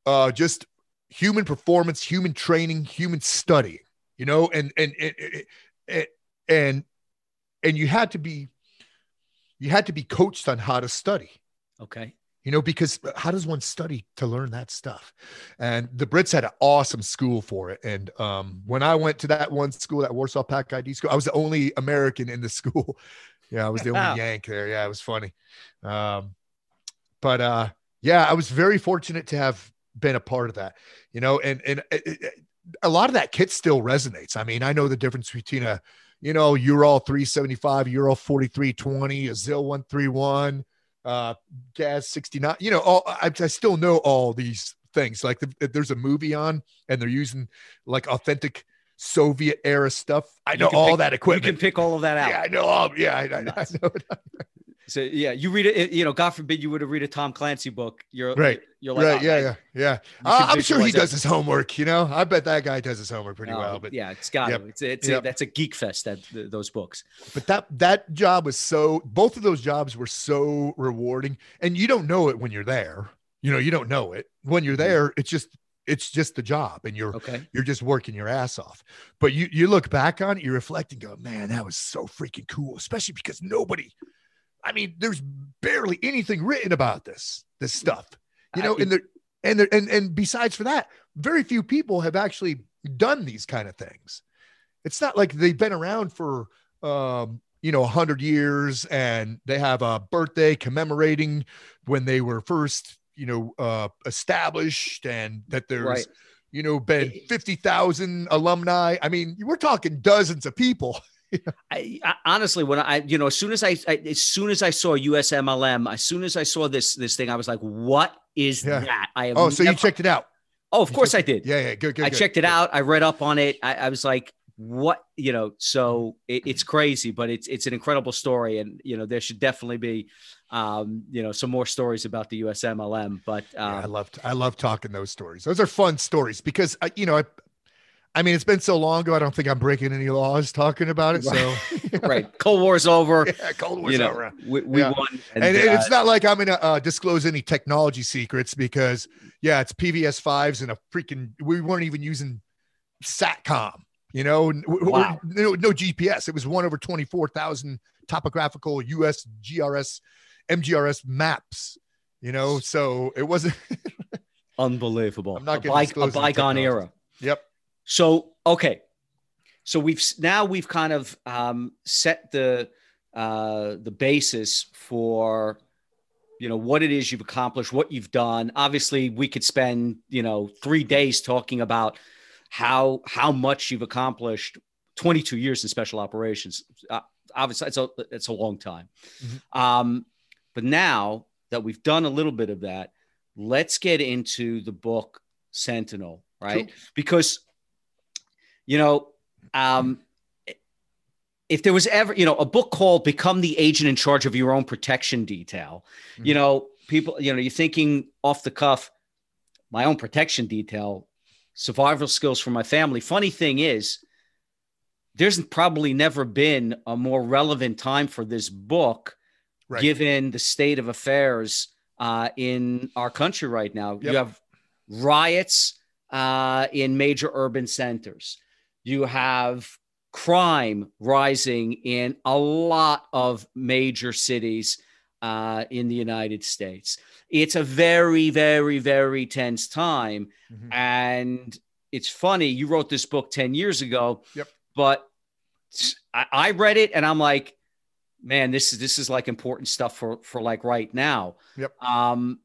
uh, just human performance, human training, human study. You know, and and and and and you had to be you had to be coached on how to study. Okay. You know, because how does one study to learn that stuff? And the Brits had an awesome school for it. And um, when I went to that one school, that Warsaw Pact ID school, I was the only American in the school. yeah, I was the only Yank there. Yeah, it was funny. Um, but uh, yeah, I was very fortunate to have been a part of that. You know, and and it, it, a lot of that kit still resonates. I mean, I know the difference between a you know, Ural 375, Ural 4320, a ZIL 131, uh, GAZ 69. You know, all I, I still know all these things. Like the, there's a movie on, and they're using like authentic Soviet era stuff. I know all pick, that equipment. You can pick all of that out. Yeah, I know all. Yeah, I, I, I know. So yeah, you read it. You know, God forbid you would have read a Tom Clancy book. You're right. You're like, right. Oh, yeah, yeah, yeah, uh, I'm sure he does his homework. You know, I bet that guy does his homework pretty well. But yeah, it's got yep. It's it's yep. a, that's a geek fest. That those books. But that that job was so. Both of those jobs were so rewarding, and you don't know it when you're there. You know, you don't know it when you're mm-hmm. there. It's just it's just the job and you're okay. you're just working your ass off but you you look back on it you reflect and go man that was so freaking cool especially because nobody I mean, there's barely anything written about this, this stuff, you know, I, and there, and there, and, and besides for that, very few people have actually done these kind of things. It's not like they've been around for, um, you know, a hundred years and they have a birthday commemorating when they were first, you know, uh, established and that there's, right. you know, been 50,000 alumni. I mean, we're talking dozens of people I, I, honestly, when I, you know, as soon as I, I, as soon as I saw USMLM, as soon as I saw this, this thing, I was like, what is yeah. that? I have oh, so you checked it out. Oh, of you course I did. Yeah, yeah, good, good. I good, checked it out. I read up on it. I, I was like, what, you know, so it, it's crazy, but it's, it's an incredible story. And, you know, there should definitely be, um, you know, some more stories about the USMLM, but, um, yeah, I love, I love talking those stories. Those are fun stories because, uh, you know, I, I mean, it's been so long ago. I don't think I'm breaking any laws talking about it. So, right, Cold War's over. Yeah, Cold War's you know, over. We, we yeah. won, and, and, it's not like I'm gonna uh, disclose any technology secrets because, yeah, it's PVS fives and a freaking. We weren't even using Satcom. You know, wow. no, no GPS. It was one over twenty four thousand topographical US GRS, MGRS maps. You know, so it wasn't unbelievable. I'm not a, by, a bygone era. Yep. So okay, so we've now we've kind of um, set the uh, the basis for you know what it is you've accomplished, what you've done. Obviously, we could spend you know three days talking about how how much you've accomplished. Twenty two years in special operations. Uh, obviously, it's a it's a long time. Mm-hmm. Um, but now that we've done a little bit of that, let's get into the book Sentinel, right? Cool. Because you know, um, if there was ever, you know, a book called Become the Agent in Charge of Your Own Protection Detail, mm-hmm. you know, people, you know, you're thinking off the cuff, my own protection detail, survival skills for my family. Funny thing is, there's probably never been a more relevant time for this book, right. given the state of affairs uh, in our country right now. Yep. You have riots uh, in major urban centers you have crime rising in a lot of major cities uh, in the United States. It's a very, very, very tense time. Mm-hmm. And it's funny, you wrote this book 10 years ago. Yep. But I, I read it and I'm like, man, this is this is like important stuff for for like right now. Yep. Um,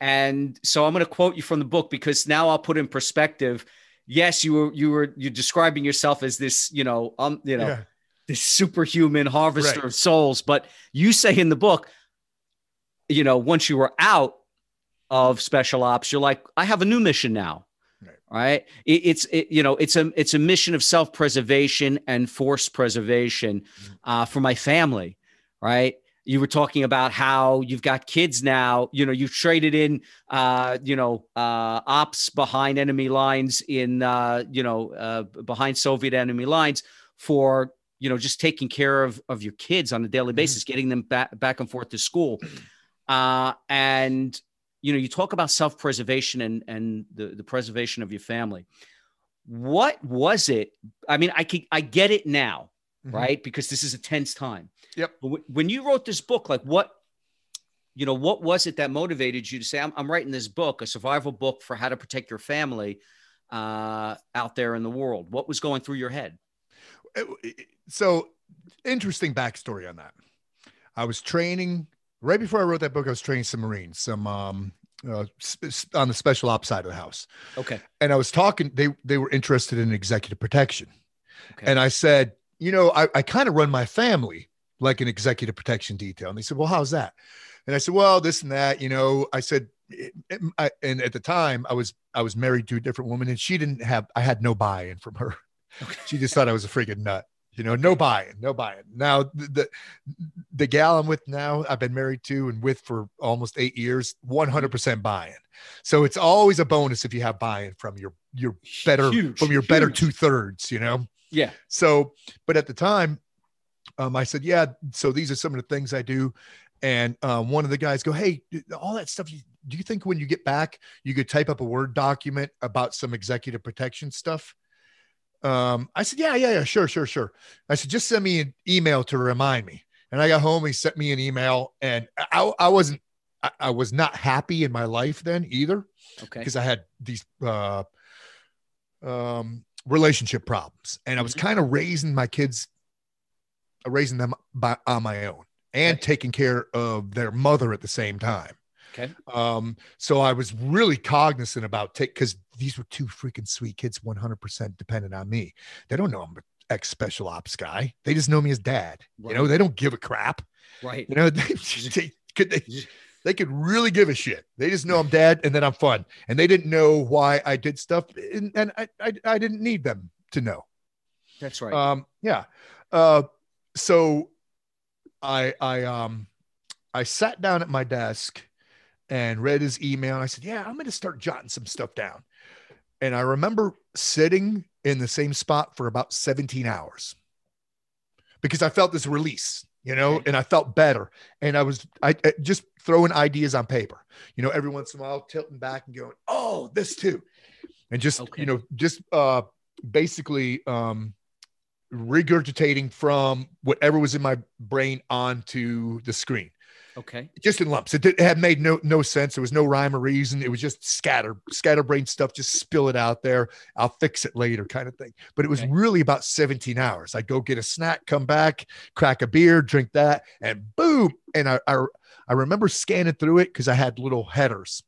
and so I'm going to quote you from the book because now I'll put in perspective yes, you were you were you're describing yourself as this, you know, um, you know, yeah. this superhuman harvester right. of souls, but you say in the book, you know, once you were out of special ops, you're like, I have a new mission now. Right. right? It, it's it, you know it's a it's a mission of self preservation and force preservation mm-hmm. uh, for my family, right? You were talking about how you've got kids now you know you've traded in uh, you know uh, ops behind enemy lines in uh, you know uh, behind soviet enemy lines for you know just taking care of of your kids on a daily mm-hmm. basis mm-hmm. getting them back back and forth to school uh, and you know you talk about self-preservation and and the, the preservation of your family what was it i mean i can i get it now mm-hmm. right because this is a tense time Yep. When you wrote this book, like what, you know, what was it that motivated you to say, I'm, I'm writing this book, a survival book for how to protect your family uh, out there in the world? What was going through your head? So, interesting backstory on that. I was training right before I wrote that book. I was training some Marines, some um, uh, on the special ops side of the house. Okay. And I was talking. They they were interested in executive protection, okay. and I said, you know, I, I kind of run my family like an executive protection detail. And they said, Well, how's that? And I said, Well, this and that, you know, I said, I, and at the time I was I was married to a different woman and she didn't have I had no buy-in from her. She just thought I was a freaking nut. You know, no buy-in, no buy-in. Now the, the, the gal I'm with now, I've been married to and with for almost eight years, 100% buy-in. So it's always a bonus if you have buy-in from your your better huge, from your huge. better two thirds. You know. Yeah. So, but at the time, um, I said, yeah. So these are some of the things I do, and um, one of the guys go, hey, all that stuff. do you think when you get back, you could type up a word document about some executive protection stuff? Um, I said, yeah, yeah, yeah, sure, sure, sure. I said, just send me an email to remind me. And I got home, he sent me an email, and I, I wasn't, I, I was not happy in my life then either. Okay. Because I had these uh, um, relationship problems, and I was mm-hmm. kind of raising my kids, raising them by on my own, and okay. taking care of their mother at the same time. Okay. Um, so I was really cognizant about take because these were two freaking sweet kids, 100% dependent on me. They don't know I'm an ex special ops guy. They just know me as dad. Right. You know, they don't give a crap. Right. You know, they, they could they, they could really give a shit. They just know I'm dad and then I'm fun. And they didn't know why I did stuff. And, and I, I, I didn't need them to know. That's right. Um, yeah. Uh, so I, I, um, I sat down at my desk and read his email. And I said, Yeah, I'm going to start jotting some stuff down. And I remember sitting in the same spot for about 17 hours because I felt this release, you know, and I felt better. And I was I, I, just throwing ideas on paper, you know, every once in a while, tilting back and going, Oh, this too. And just, okay. you know, just uh basically um regurgitating from whatever was in my brain onto the screen. Okay. Just in lumps. It, did, it had made no no sense. There was no rhyme or reason. It was just scatter, scatterbrain stuff. Just spill it out there. I'll fix it later, kind of thing. But it was okay. really about 17 hours. I'd go get a snack, come back, crack a beer, drink that, and boom. And I I, I remember scanning through it because I had little headers,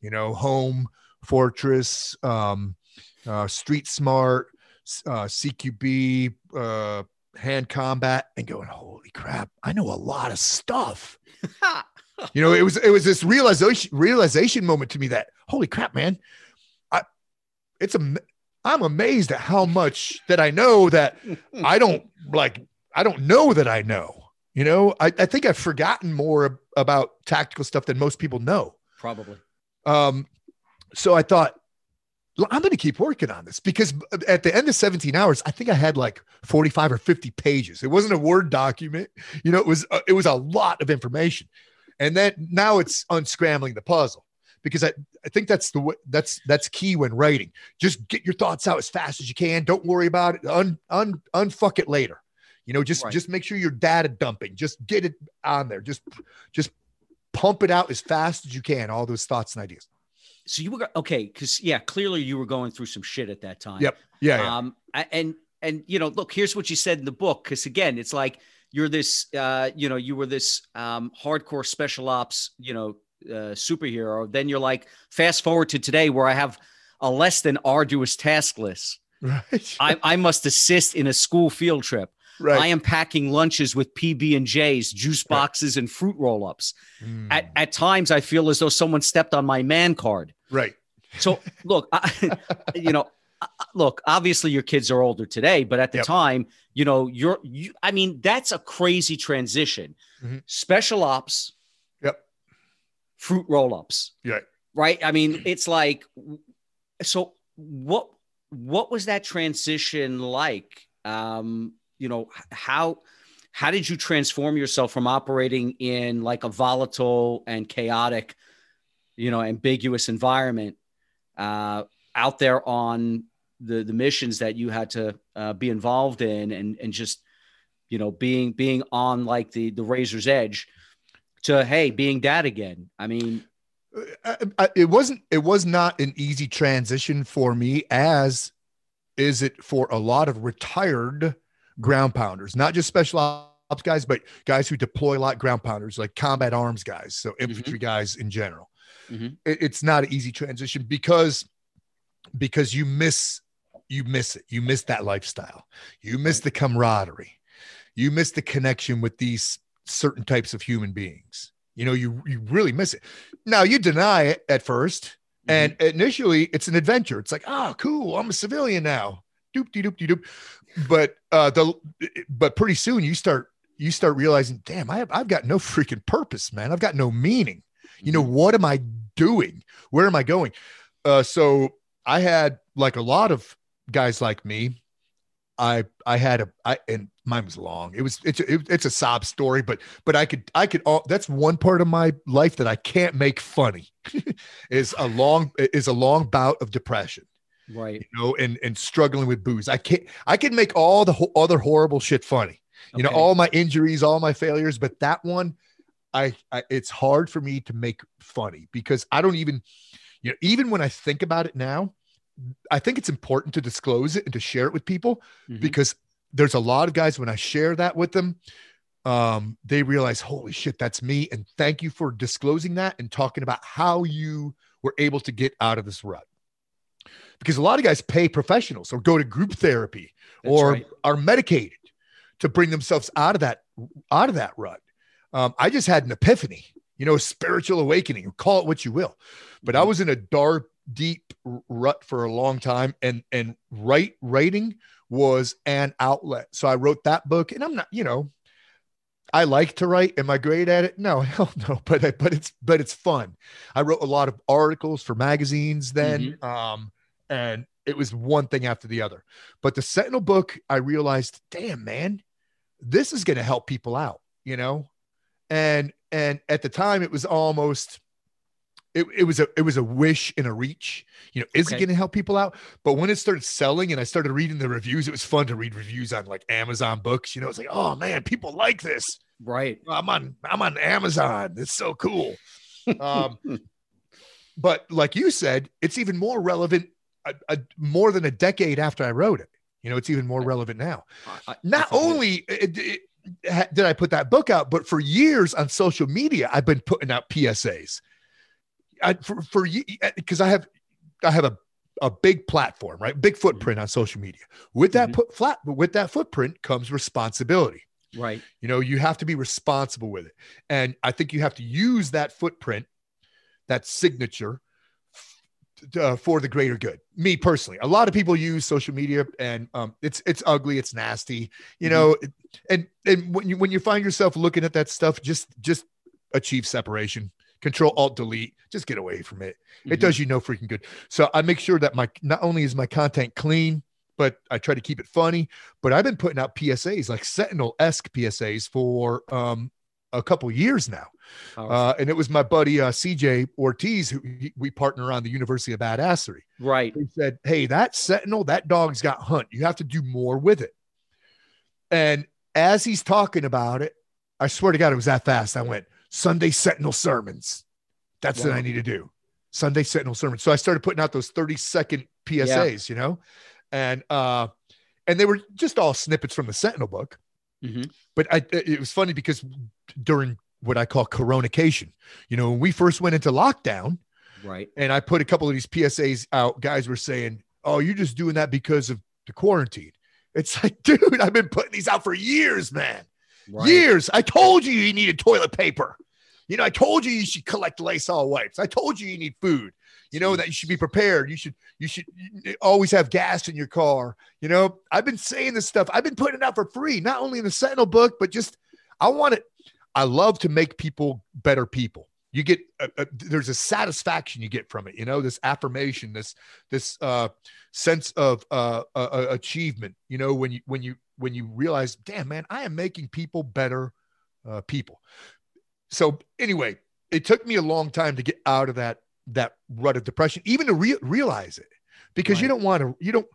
you know, home, fortress, um, uh, street smart, uh, CQB, uh, hand combat, and going, holy crap, I know a lot of stuff you know, it was it was this realization realization moment to me that holy crap, man, I it's a I'm amazed at how much that I know that I don't like I don't know that I know. You know, I, I think I've forgotten more about tactical stuff than most people know. Probably. Um, so I thought, I'm going to keep working on this because at the end of 17 hours, I think I had like 45 or 50 pages. It wasn't a Word document. You know, it was, uh, it was a lot of information. And then now it's unscrambling the puzzle because I, I think that's the way that's, that's key when writing. Just get your thoughts out as fast as you can. Don't worry about it. Un, un, unfuck it later. You know, just, right. just make sure you're data dumping. Just get it on there. Just, just pump it out as fast as you can. All those thoughts and ideas so you were okay because yeah clearly you were going through some shit at that time. Yep. Yeah, yeah. um and and you know look here's what you said in the book because again it's like you're this uh you know you were this um hardcore special ops you know uh, superhero. Then you're like fast forward to today where i have a less than arduous task list. Right. I, I must assist in a school field trip Right. I am packing lunches with PB and J's, juice boxes, right. and fruit roll-ups. Mm. At at times, I feel as though someone stepped on my man card. Right. So look, I, you know, look. Obviously, your kids are older today, but at the yep. time, you know, you're. You, I mean, that's a crazy transition. Mm-hmm. Special ops. Yep. Fruit roll-ups. Yeah. Right. I mean, it's like. So what? What was that transition like? Um, you know how how did you transform yourself from operating in like a volatile and chaotic you know ambiguous environment uh, out there on the the missions that you had to uh, be involved in and and just you know being being on like the the razor's edge to hey being dad again? I mean uh, I, I, it wasn't it was not an easy transition for me as is it for a lot of retired ground pounders, not just special ops guys, but guys who deploy a lot ground pounders, like combat arms guys, so infantry mm-hmm. guys in general. Mm-hmm. It, it's not an easy transition because because you miss you miss it. You miss that lifestyle. You miss the camaraderie. You miss the connection with these certain types of human beings. You know, you you really miss it. Now you deny it at 1st mm-hmm. and initially it's an adventure. It's like, oh, cool, I'm a civilian now. Doop de doop de doop. But uh the but pretty soon you start you start realizing, damn, I have, I've got no freaking purpose, man. I've got no meaning. You know, mm-hmm. what am I doing? Where am I going? Uh, so I had like a lot of guys like me. I I had a I and mine was long. It was it's a, it, it's a sob story, but but I could I could all that's one part of my life that I can't make funny is a long is a long bout of depression right. You know and and struggling with booze. I can't i can make all the ho- other horrible shit funny. You know all my injuries all my failures but that one I, I it's hard for me to make funny because i don't even you know even when i think about it now i think it's important to disclose it and to share it with people mm-hmm. because there's a lot of guys when i share that with them um, they realize holy shit that's me. And thank you for disclosing that and talking about how you were able to get out of this rut because a lot of guys pay professionals or go to group therapy that's or right. are medicated to bring themselves out of that out of that rut. Um, I just had an epiphany, you know, a spiritual awakening, call it what you will. But I mm-hmm. was in a dark, deep rut for a long time, and and write writing was an outlet. So I wrote that book, and I'm not, you know, I like to write. Am I great at it? No, hell no. But but it's but it's fun. I wrote a lot of articles for magazines then, mm-hmm. um, and it was one thing after the other. But the Sentinel book, I realized, damn man, this is going to help people out, you know? And and at the time it was almost it, it was a it was a wish and a reach. You know, is okay. it going to help people out? But when it started selling and I started reading the reviews, it was fun to read reviews on like Amazon books. You know, it's like, oh man, people like this. Right. I'm on I'm on Amazon. It's so cool. Um, but like you said, it's even more relevant a, a, more than a decade after I wrote it. You know, it's even more relevant now. Not only it, it, did I put that book out, but for years on social media, I've been putting out PSAs. I, for for because I have I have a a big platform, right? Big footprint on social media. With that mm-hmm. put flat, with that footprint comes responsibility. Right. You know, you have to be responsible with it. And I think you have to use that footprint, that signature uh, for the greater good. Me personally, a lot of people use social media, and um, it's it's ugly, it's nasty, you mm-hmm. know. And and when you when you find yourself looking at that stuff, just just achieve separation. Control Alt Delete. Just get away from it. Mm-hmm. It does you no freaking good. So I make sure that my not only is my content clean, but I try to keep it funny. But I've been putting out PSAs like Sentinel esque PSAs for um, a couple years now. Uh, and it was my buddy uh, CJ Ortiz who he, we partner on the University of Badassery. Right. He said, "Hey, that Sentinel, that dog's got hunt. You have to do more with it." And as he's talking about it, I swear to God, it was that fast. I went Sunday Sentinel sermons. That's wow. what I need to do. Sunday Sentinel sermons. So I started putting out those 30 second PSAs, yeah. you know, and uh, and they were just all snippets from the Sentinel book. Mm-hmm. But I, it was funny because during what I call coronation, you know, when we first went into lockdown, right? And I put a couple of these PSAs out. Guys were saying, "Oh, you're just doing that because of the quarantine." It's like, dude, I've been putting these out for years, man. Right. Years. I told you you needed toilet paper. You know, I told you you should collect Lysol wipes. I told you you need food. You know that you should be prepared. You should you should always have gas in your car. You know, I've been saying this stuff. I've been putting it out for free, not only in the Sentinel book, but just I want it. I love to make people better people. You get a, a, there's a satisfaction you get from it. You know, this affirmation, this this uh, sense of uh, uh, achievement. You know, when you when you when you realize, damn man, I am making people better uh, people. So anyway, it took me a long time to get out of that that rut of depression, even to re- realize it, because right. you don't want to, you don't,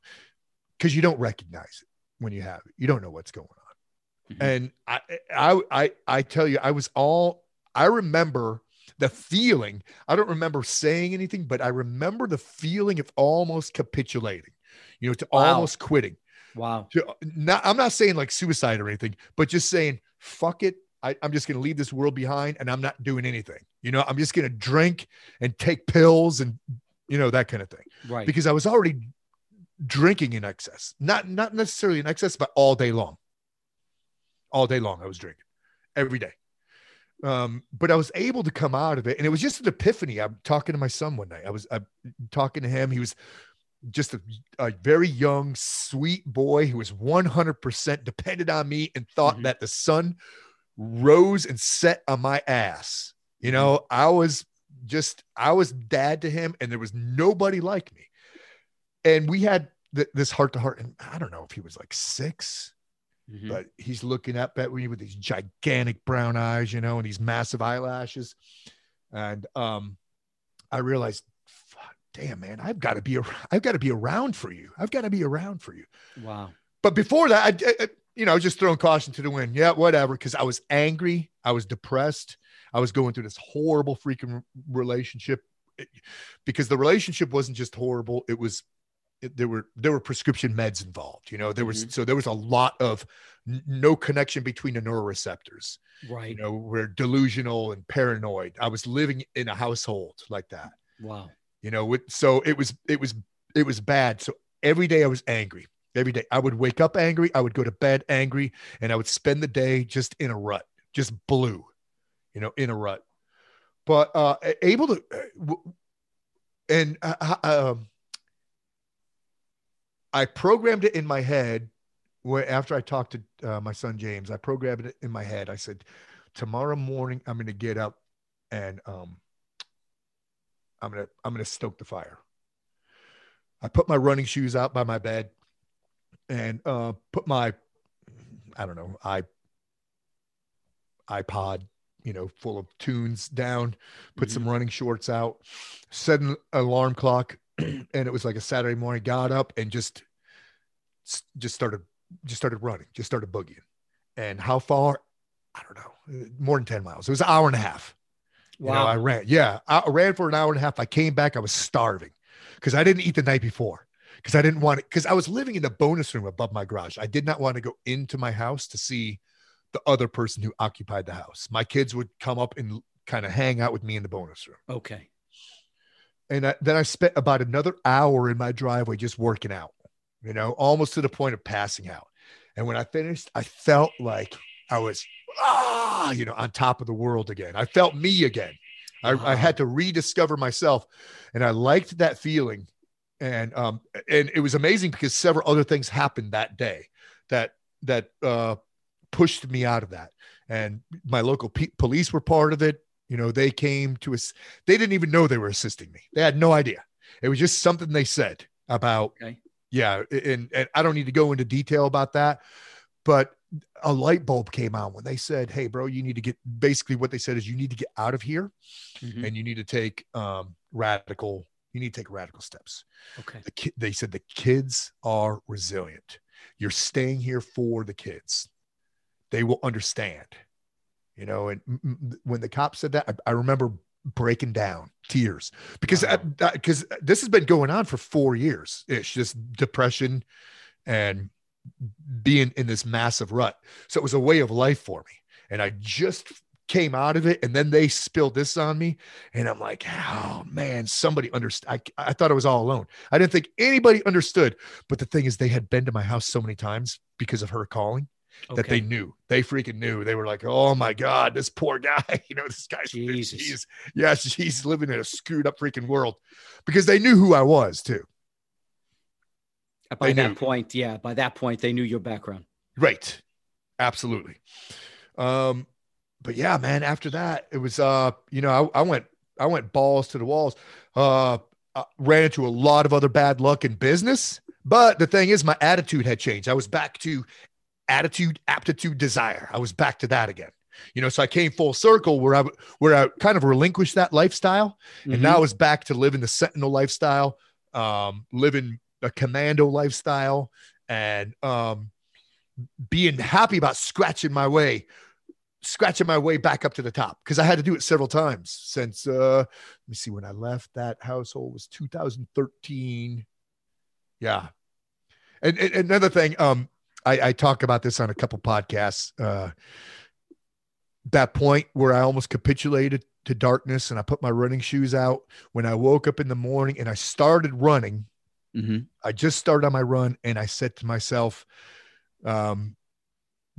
because you don't recognize it when you have it. You don't know what's going on. Mm-hmm. And I, I, I, I tell you, I was all, I remember the feeling. I don't remember saying anything, but I remember the feeling of almost capitulating, you know, to wow. almost quitting. Wow. To, not, I'm not saying like suicide or anything, but just saying, fuck it. I, am just going to leave this world behind and I'm not doing anything. You know, I'm just going to drink and take pills and, you know, that kind of thing. Right. Because I was already drinking in excess, not, not necessarily in excess, but all day long. All day long, I was drinking every day. Um, but I was able to come out of it, and it was just an epiphany. I'm talking to my son one night. I was I'm talking to him. He was just a, a, very young, sweet boy who was 100% dependent on me and thought mm-hmm. that the sun rose and set on my ass. You know, mm-hmm. I was just, I was dad to him, and there was nobody like me. And we had th- this heart to heart, and I don't know if he was like 6 mm-hmm. but he's looking up at me with these gigantic brown eyes, you know, and these massive eyelashes. And um, I realized damn man i've got to be around, i've got to be around for you i've got to be around for you wow but before that I, I you know just throwing caution to the wind yeah whatever because i was angry i was depressed i was going through this horrible freaking relationship because the relationship wasn't just horrible it was it, there were there were prescription meds involved you know there was mm-hmm. so there was a lot of n- no connection between the neuroreceptors right. you know we're delusional and paranoid. I was living in a household like that. Wow. You know so it was it was it was bad. So every day i was angry. Every day i would wake up angry i would go to bed angry and i would spend the day just in a rut just blue you know in a rut but uh able to uh, and uh, um, i programmed it in my head where after i talked to uh, my son james i programmed it in my head i said tomorrow morning i'm going to get up and um I'm gonna I'm gonna stoke the fire. I put my running shoes out by my bed and uh, put my I don't know i iPod you know full of tunes down. Put mm-hmm. some running shorts out. Set an alarm clock, and it was like a Saturday morning. Got up and just just started just started running. Just started boogieing. And how far? I don't know. More than ten miles. It was an hour and a half. Wow. You know, I ran. Yeah. I ran for an hour and a half. I came back. I was starving because I didn't eat the night before because I didn't want it. Because I was living in the bonus room above my garage. I did not want to go into my house to see the other person who occupied the house. My kids would come up and kind of hang out with me in the bonus room. Okay. And I, then I spent about another hour in my driveway just working out, you know, almost to the point of passing out. And when I finished, I felt like I was ah, you know, on top of the world again. I felt me again. I, I had to rediscover myself, and I liked that feeling. And um, and it was amazing because several other things happened that day that that uh, pushed me out of that. And my local pe- police were part of it. You know, they came to us. They didn't even know they were assisting me. They had no idea. It was just something they said about. Okay. Yeah, and, and I don't need to go into detail about that, but a light bulb came on when they said, "Hey, bro, you need to get." Basically, what they said is, you need to get out of here, mm-hmm. and you need to take um, radical. You need to take radical steps. Okay. The ki- they said the kids are resilient. You're staying here for the kids. They will understand. You know, and when the cop said that, I, I remember breaking down tears because because wow. this has been going on for four years. It's just depression and being in this massive rut. So it was a way of life for me. And I just came out of it and then they spilled this on me and i'm like oh man somebody understood I, I thought i was all alone i didn't think anybody understood but the thing is they had been to my house so many times because of her calling okay. that they knew they freaking knew they were like oh my god this poor guy you know this guy's Jesus. he's yeah he's living in a screwed up freaking world because they knew who i was too by that point, yeah, by that point, they knew your background. Right. Absolutely. Um, but yeah, man, after that, it was, uh, you know, I, I went, I went balls to the walls, uh, I ran into a lot of other bad luck in business. But the thing is, my attitude had changed. I was back to attitude, aptitude, desire. I was back to that again. You know, so I came full circle where I where I kind of relinquished that lifestyle, mm-hmm. and now I was back to living the Sentinel lifestyle, um, living a commando lifestyle and um, being happy about scratching my way scratching my way back up to the top because I had to do it several times since uh let me see when I left that household was 2013 yeah and, and another thing um I, I talk about this on a couple podcasts uh that point where I almost capitulated to darkness and I put my running shoes out when I woke up in the morning and I started running Mm-hmm. I just started on my run and I said to myself, um,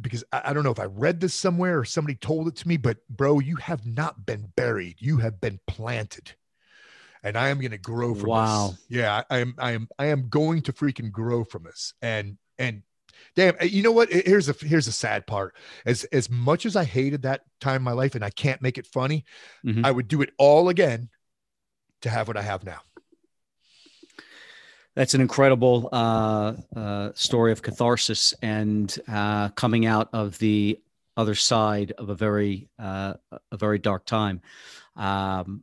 because I, I don't know if I read this somewhere or somebody told it to me, but bro, you have not been buried. You have been planted. And I am going to grow from wow. this. Yeah, I am. I am. I am going to freaking grow from this. And and damn, eh, you know what? Here's a here's a sad part. As as much as I hated that time in my life, and I can't make it funny, mm-hmm. I would do it all again to have what I have now that's an incredible uh, uh, story of catharsis and uh, coming out of the other side of a very uh, a very dark time. Um,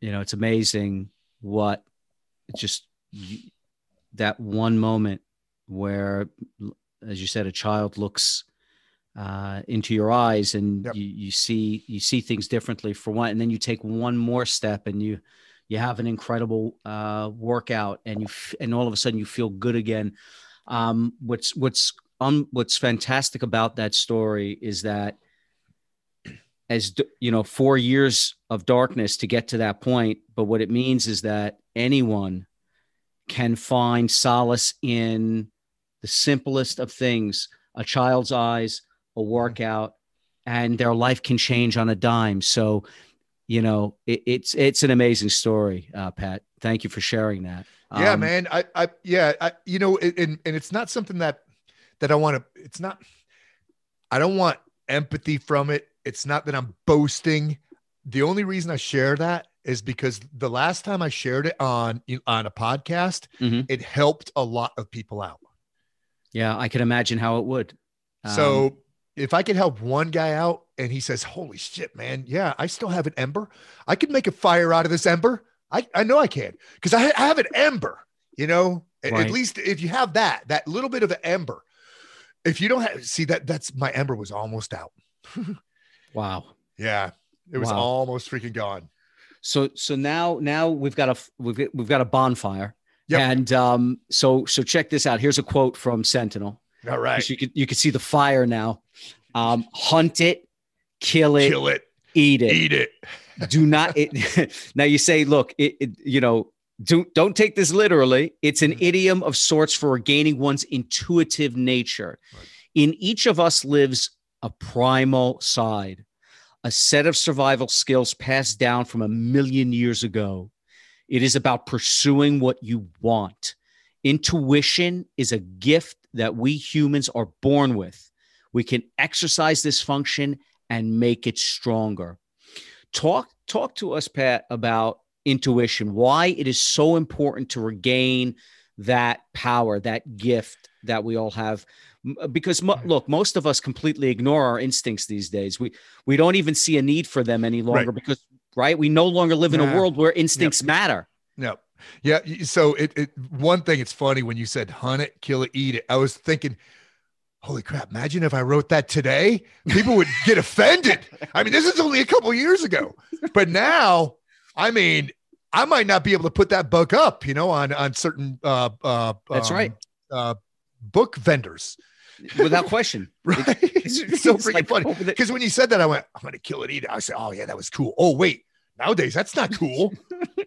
you know, it's amazing what just that one moment where, as you said, a child looks uh, into your eyes and yep. you, you see you see things differently for one, and then you take one more step and you you have an incredible uh, workout and you f- and all of a sudden you feel good again um, what's what's um, what's fantastic about that story is that as you know four years of darkness to get to that point but what it means is that anyone can find solace in the simplest of things a child's eyes a workout and their life can change on a dime so you know, it, it's it's an amazing story, uh, Pat. Thank you for sharing that. Yeah, um, man. I, I, yeah, I, you know, and and it's not something that that I want to. It's not. I don't want empathy from it. It's not that I'm boasting. The only reason I share that is because the last time I shared it on on a podcast, mm-hmm. it helped a lot of people out. Yeah, I can imagine how it would. So um, if I could help one guy out and he says, Holy shit, man. Yeah, I still have an ember. I could make a fire out of this ember. I, I know I can because I, I, have an ember, you know, right. at least if you have that, that little bit of an ember. If you don't have, see that, that's my ember was almost out. wow. Yeah. It was wow. almost freaking gone. So, so now, now we've got a, we've, we've got a bonfire. Yep. And um, so, so check this out. Here's a quote from Sentinel. All right. You can you can see the fire now. Um, hunt it, kill it, kill it, eat it, eat it. Do not. It, now you say, look, it, it, you know, do, don't take this literally. It's an mm-hmm. idiom of sorts for regaining one's intuitive nature. Right. In each of us lives a primal side, a set of survival skills passed down from a million years ago. It is about pursuing what you want. Intuition is a gift that we humans are born with. We can exercise this function and make it stronger. Talk talk to us Pat about intuition, why it is so important to regain that power, that gift that we all have uh, because look most of us completely ignore our instincts these days we we don't even see a need for them any longer right. because right we no longer live in a world where instincts yep. matter no yeah. So it, it one thing it's funny when you said hunt it, kill it, eat it. I was thinking, holy crap, imagine if I wrote that today. People would get offended. I mean, this is only a couple years ago. But now, I mean, I might not be able to put that book up, you know, on on certain uh uh That's um, right. Uh book vendors. Without question. right. It's, it's so freaking like, funny. Because when you said that, I went, I'm gonna kill it, eat it. I said, Oh yeah, that was cool. Oh, wait. Nowadays, that's not cool.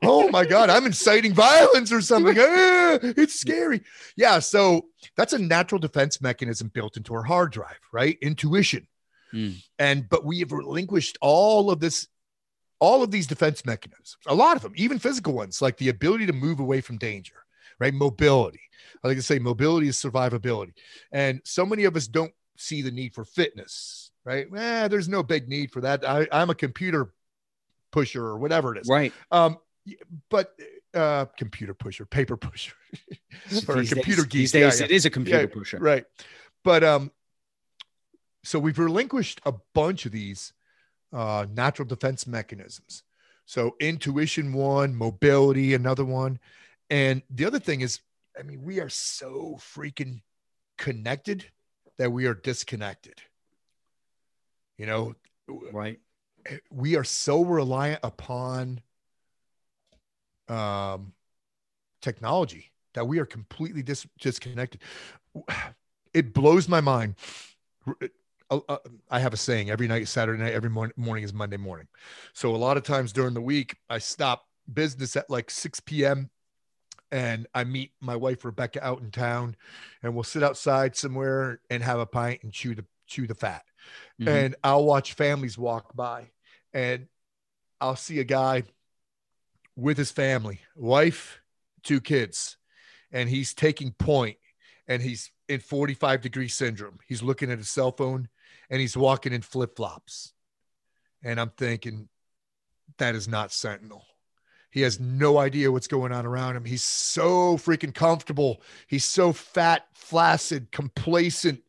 oh my God, I'm inciting violence or something. Ah, it's scary. Yeah. So that's a natural defense mechanism built into our hard drive, right? Intuition. Mm. And, but we have relinquished all of this, all of these defense mechanisms, a lot of them, even physical ones, like the ability to move away from danger, right? Mobility. I like to say mobility is survivability. And so many of us don't see the need for fitness, right? Eh, there's no big need for that. I, I'm a computer pusher or whatever it is. Right. Um, but uh, computer pusher, paper pusher, or these a computer days, geek. These days, yeah, it yeah. is a computer yeah, pusher. Right. But um, so we've relinquished a bunch of these uh, natural defense mechanisms. So intuition, one, mobility, another one, and the other thing is, I mean, we are so freaking connected that we are disconnected. You know, right? We are so reliant upon um, technology that we are completely dis- disconnected. It blows my mind. Uh, uh, I have a saying every night, Saturday night, every morning, morning is Monday morning. So a lot of times during the week, I stop business at like 6 p.m. and I meet my wife Rebecca out in town, and we'll sit outside somewhere and have a pint and chew the chew the fat. Mm-hmm. And I'll watch families walk by, and I'll see a guy with his family, wife, two kids, and he's taking point, and he's in 45 degree syndrome. He's looking at his cell phone, and he's walking in flip flops, and I'm thinking, that is not Sentinel he has no idea what's going on around him. He's so freaking comfortable. He's so fat, flaccid, complacent,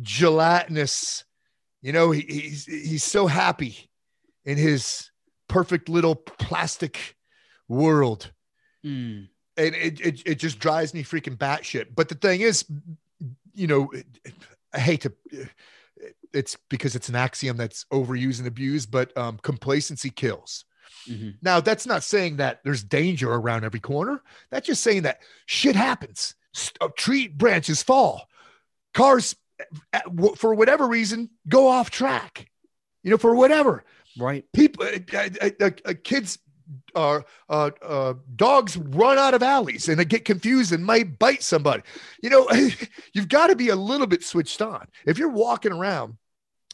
gelatinous. You know, he, he's he's so happy in his perfect little plastic world. Mm. And it, it, it just drives me freaking batshit. But the thing is, you know, I hate to, it's because it's an axiom that's overused and abused, but um, complacency kills. Mm-hmm. Now, that's not saying that there's danger around every corner. That's just saying that shit happens. Uh, tree branches fall. Cars, uh, for whatever reason, go off track. You know, for whatever. Right. People, uh, uh, uh, uh kids, uh, dogs run out of alleys and they get confused and might bite somebody. You know, you've got to be a little bit switched on. If you're walking around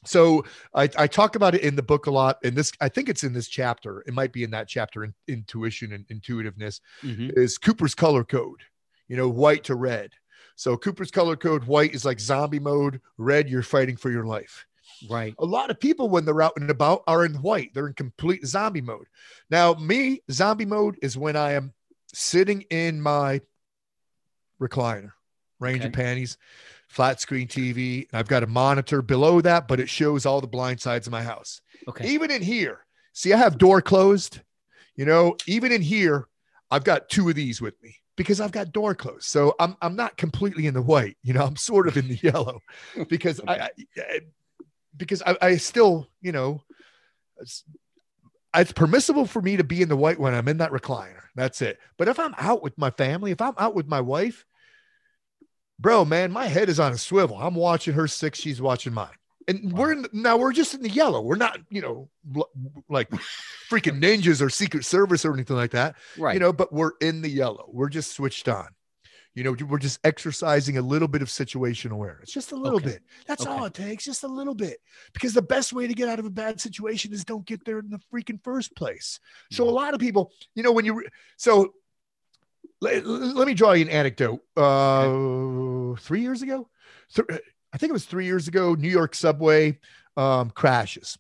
so I, I, talk about it in the book a lot and this i think it's in this chapter it might be in that chapter in intuition and intuitiveness mm-hmm. is cooper's color code you know white to red so cooper's color code white is like zombie mode red you're fighting for your life right a lot of people when they're out and about are in white they're in complete zombie mode now me zombie mode is when i am sitting in my recliner range okay. of panties flat screen TV. I've got a monitor below that, but it shows all the blind sides of my house. Okay. Even in here, see, I have door closed. You know, even in here, I've got two of these with me because I've got door closed. So I'm I'm not completely in the white. You know, I'm sort of in the yellow because okay. I, I, because I, I still, you know, it's, it's permissible for me to be in the white when I'm in that recliner. That's it. But if I'm out with my family, if I'm out with my wife, bro, man, my head is on a swivel. I'm watching her six, she's watching mine. And wow. we're in, now we're just in the yellow. We're not, you know, like freaking ninjas or Secret Service or anything like that. Right. You know, but we're in the yellow. We're just switched on. You know, we're just exercising a little bit of situational awareness, just a little okay. bit. That's okay. all it takes, just a little bit. Because the best way to get out of a bad situation is don't get there in the freaking first place. So a lot of people, you know, when you so let, let me draw you an anecdote. Uh, three years ago, th- I think it was three years ago. New York subway um, crashes.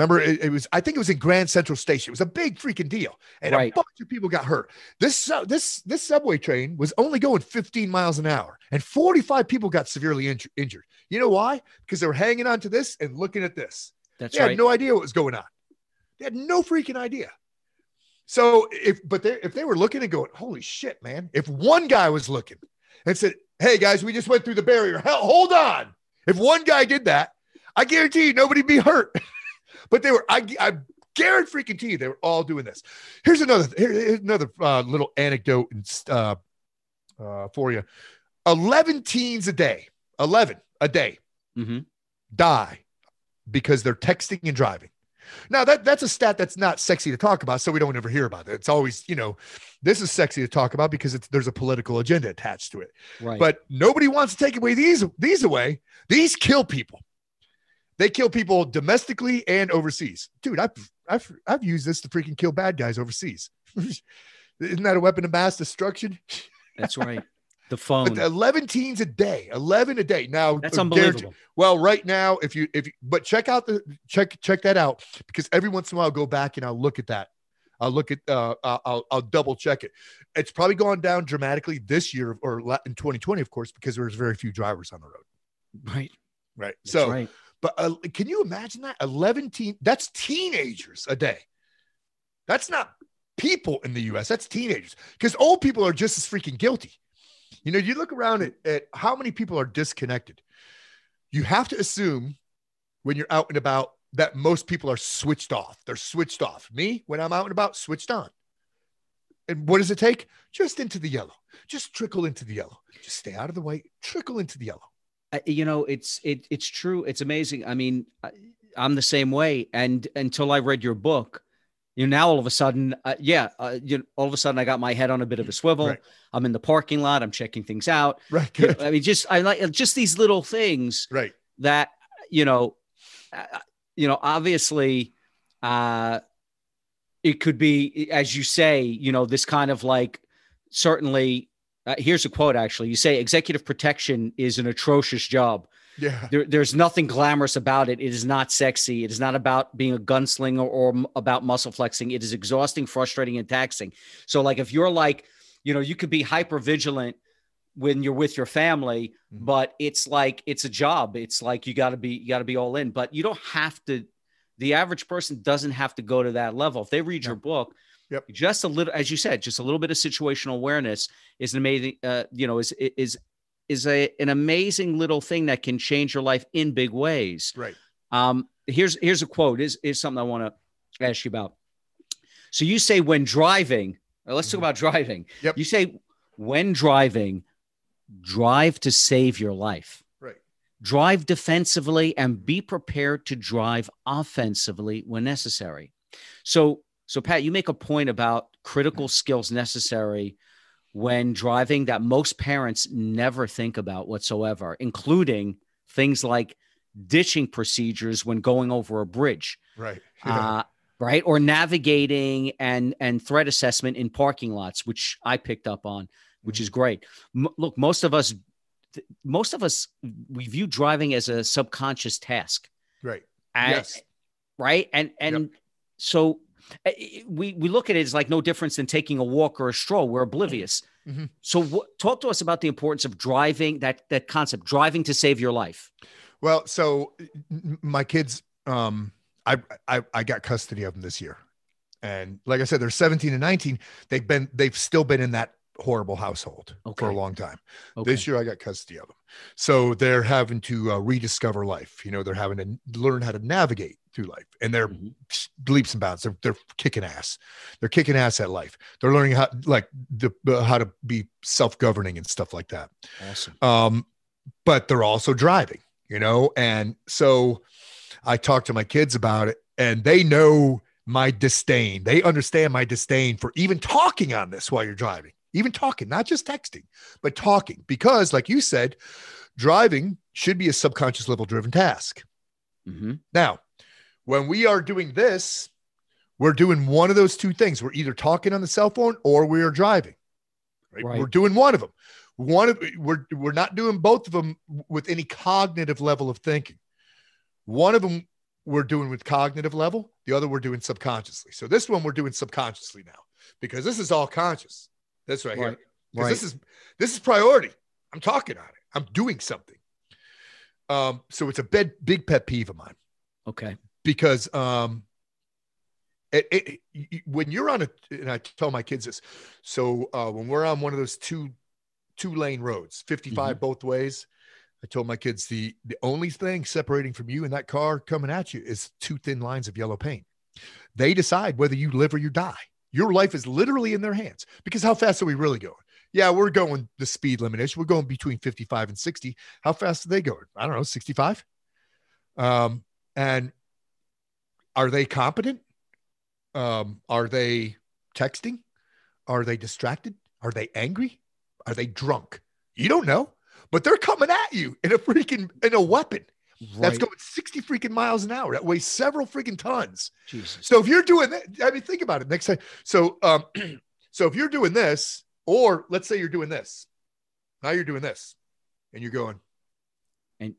Remember, it, it, was. I think it was in Grand Central Station. It was a big freaking deal, and right. a bunch of people got hurt. This uh, this this subway train was only going 15 miles an hour, and 45 people got severely inju- injured. You know why? Because they were hanging on to this and looking at this. That's they right. had no idea what was going on. They had no freaking idea. So if but they, if they were looking and going, holy shit, man! If one guy was looking and said, "Hey guys, we just went through the barrier. Hell, hold on!" If one guy did that, I guarantee you nobody'd be hurt. but they were. I, I guarantee freaking you they were all doing this. Here's another. Here's another uh, little anecdote uh, uh, for you. Eleven teens a day. Eleven a day mm-hmm. die because they're texting and driving. Now that that's a stat that's not sexy to talk about, so we don't ever hear about it. It's always, you know, this is sexy to talk about because it's there's a political agenda attached to it. Right. But nobody wants to take away these these away. These kill people. They kill people domestically and overseas. Dude, I've I've I've used this to freaking kill bad guys overseas. Isn't that a weapon of mass destruction? That's right. The phone. But 11 teens a day, 11 a day. Now that's unbelievable. Well, right now, if you, if you, but check out the, check, check that out because every once in a while I'll go back and I'll look at that. I'll look at, uh, I'll, I'll double check it. It's probably gone down dramatically this year or in 2020, of course, because there's very few drivers on the road. Right. Right. That's so, right. But uh, can you imagine that 11 teen, that's teenagers a day. That's not people in the US. That's teenagers because old people are just as freaking guilty. You know, you look around at, at how many people are disconnected. You have to assume when you're out and about that most people are switched off. They're switched off. Me, when I'm out and about, switched on. And what does it take? Just into the yellow. Just trickle into the yellow. Just stay out of the white. Trickle into the yellow. You know, it's it it's true. It's amazing. I mean, I, I'm the same way. And until I read your book, You know, now all of a sudden, uh, yeah, uh, you know, all of a sudden I got my head on a bit of a swivel. Right. I'm in the parking lot. I'm checking things out. Right. You know, I mean, just I like just these little things. Right. That you know, uh, you know, obviously, uh, it could be, as you say, you know, this kind of like certainly. Uh, here's a quote actually. You say executive protection is an atrocious job. Yeah. There, there's nothing glamorous about it. It is not sexy. It is not about being a gunslinger or, about muscle flexing. It is exhausting, frustrating, and taxing. So, like, if you're like, you know, you could be hyper vigilant when you're with your family, mm-hmm. but it's like it's a job. It's like you got to be you got to be all in. But you don't have to. The average person doesn't have to go to that level. If they read your book, Yep. Just a little, as you said, just a little bit of situational awareness is an amazing, uh, you know, is is is a an amazing little thing that can change your life in big ways. Right. Um, here's here's a quote. Is is something I want to ask you about. So you say when driving. Let's talk mm-hmm. about driving. Yep. You say when driving, drive to save your life. Right. Drive defensively and be prepared to drive offensively when necessary. So so Pat, you make a point about critical skills necessary when driving that most parents never think about whatsoever, including things like ditching procedures when going over a bridge. Right. Yeah. Uh, right. Or navigating and and threat assessment in parking lots, which I picked up on, which mm-hmm. is great. M- look, most of us, most of us, we view driving as a subconscious task. Right. And, yes. Right. And and yep. so we we look at it as like no difference than taking a walk or a stroll. We're oblivious. Mm-hmm. So, w- talk to us about the importance of driving that that concept, driving to save your life. Well, so my kids, um, I, I I got custody of them this year, and like I said, they're 17 and 19. They've been they've still been in that horrible household okay. for a long time. Okay. This year I got custody of them. So they're having to uh, rediscover life. You know, they're having to learn how to navigate through life and they're mm-hmm. leaps and bounds. They're, they're kicking ass. They're kicking ass at life. They're learning how, like the, uh, how to be self-governing and stuff like that. Awesome. Um, but they're also driving, you know? And so I talk to my kids about it and they know my disdain. They understand my disdain for even talking on this while you're driving even talking, not just texting, but talking. Because, like you said, driving should be a subconscious level driven task. Mm-hmm. Now, when we are doing this, we're doing one of those two things. We're either talking on the cell phone or we are driving. Right? right. We're doing one of them. One of we're we're not doing both of them with any cognitive level of thinking. One of them we're doing with cognitive level, the other we're doing subconsciously. So this one we're doing subconsciously now because this is all conscious. This right, right. here. Right. This is this is priority. I'm talking on it. I'm doing something. Um, so it's a big, big pet peeve of mine. Okay. Because um, it, it, it, when you're on a, and I tell my kids this. So uh, when we're on one of those two two lane roads, 55 mm-hmm. both ways, I told my kids the the only thing separating from you and that car coming at you is two thin lines of yellow paint. They decide whether you live or you die. Your life is literally in their hands because how fast are we really going? Yeah, we're going the speed limit We're going between 55 and 60. How fast are they going? I don't know, 65. Um, and are they competent? Um, are they texting? Are they distracted? Are they angry? Are they drunk? You don't know, but they're coming at you in a freaking in a weapon. Right. That's going 60 freaking miles an hour. That weighs several freaking tons. Jesus. So if you're doing that, I mean, think about it next time. So, um, so if you're doing this, or let's say you're doing this, now you're doing this, and you're going, and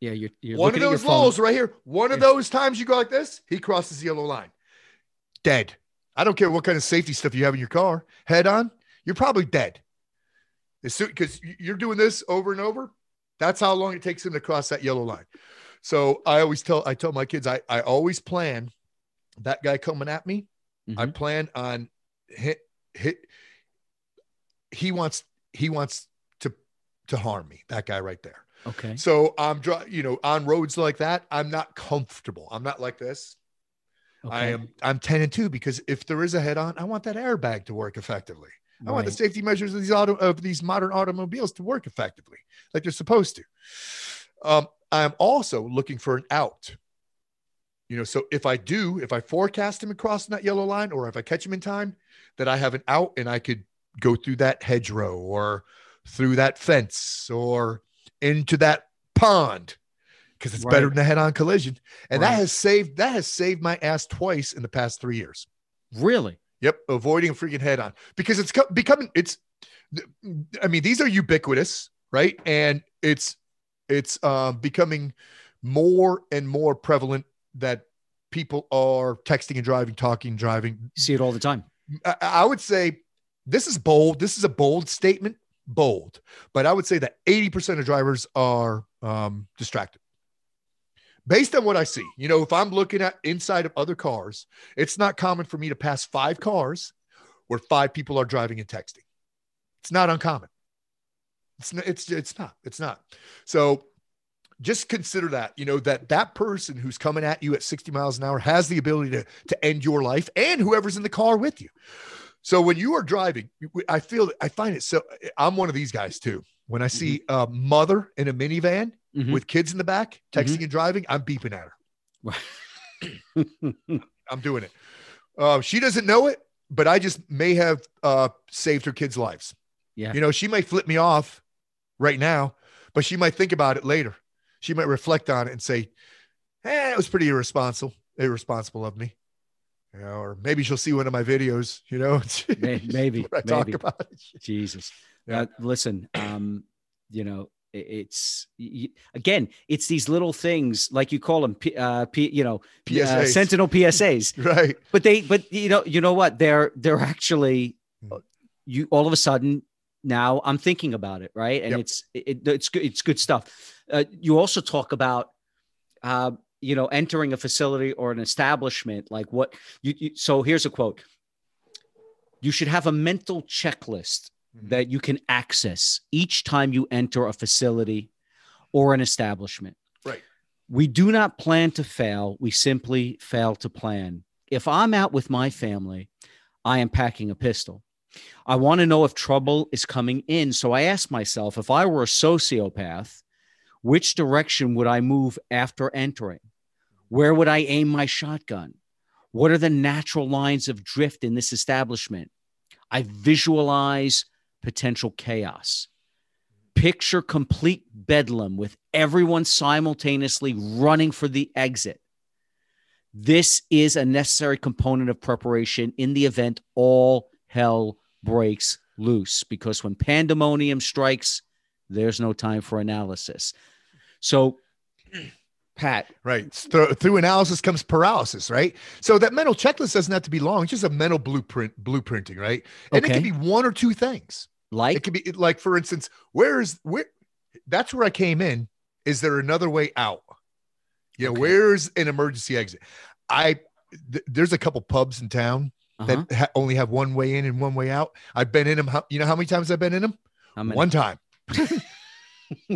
yeah, you're, you're one of those lulls right here. One yeah. of those times you go like this, he crosses the yellow line, dead. I don't care what kind of safety stuff you have in your car, head on, you're probably dead. Because you're doing this over and over, that's how long it takes him to cross that yellow line. So I always tell I tell my kids I I always plan that guy coming at me. Mm-hmm. I plan on hit hit. He wants he wants to to harm me. That guy right there. Okay. So I'm you know on roads like that. I'm not comfortable. I'm not like this. Okay. I am I'm 10 and 2 because if there is a head on, I want that airbag to work effectively. I want the safety measures of these auto of these modern automobiles to work effectively, like they're supposed to. Um, I am also looking for an out. You know, so if I do, if I forecast him across that yellow line, or if I catch him in time, that I have an out and I could go through that hedgerow or through that fence or into that pond because it's right. better than a head-on collision. And right. that has saved that has saved my ass twice in the past three years. Really? Yep, avoiding a freaking head-on because it's becoming it's. I mean, these are ubiquitous, right? And it's it's um, becoming more and more prevalent that people are texting and driving, talking, driving. see it all the time. I, I would say this is bold. This is a bold statement, bold, but I would say that 80% of drivers are um, distracted. Based on what I see, you know, if I'm looking at inside of other cars, it's not common for me to pass five cars where five people are driving and texting. It's not uncommon. It's not, it's it's not. It's not. So just consider that, you know, that that person who's coming at you at 60 miles an hour has the ability to to end your life and whoever's in the car with you. So when you are driving, I feel I find it so I'm one of these guys too. When I see mm-hmm. a mother in a minivan mm-hmm. with kids in the back texting mm-hmm. and driving, I'm beeping at her. I'm doing it. Uh, she doesn't know it, but I just may have uh, saved her kids' lives. Yeah. You know, she might flip me off right now, but she might think about it later. She might reflect on it and say, "Eh, it was pretty irresponsible, irresponsible of me." You know, or maybe she'll see one of my videos. You know, maybe, maybe I talk about it. Jesus, yeah. Uh, listen, um, you know, it's again it's these little things like you call them uh P, you know uh, sentinel psas right. But they but you know you know what? They're they're actually hmm. you all of a sudden now i'm thinking about it right? And yep. it's it, it's good it's good stuff. Uh, you also talk about uh you know entering a facility or an establishment like what you, you so here's a quote. You should have a mental checklist Mm-hmm. that you can access each time you enter a facility or an establishment. Right. We do not plan to fail, we simply fail to plan. If I'm out with my family, I am packing a pistol. I want to know if trouble is coming in. So I ask myself if I were a sociopath, which direction would I move after entering? Where would I aim my shotgun? What are the natural lines of drift in this establishment? I visualize potential chaos. Picture complete bedlam with everyone simultaneously running for the exit. This is a necessary component of preparation in the event all hell breaks loose, because when pandemonium strikes, there's no time for analysis. So, Pat. Right. Through, through analysis comes paralysis, right? So that mental checklist doesn't have to be long. It's just a mental blueprint, blueprinting, right? And okay. it can be one or two things. Like it could be like, for instance, where is where that's where I came in. Is there another way out? Yeah, okay. where's an emergency exit? I th- there's a couple pubs in town uh-huh. that ha- only have one way in and one way out. I've been in them. How, you know how many times I've been in them? One time.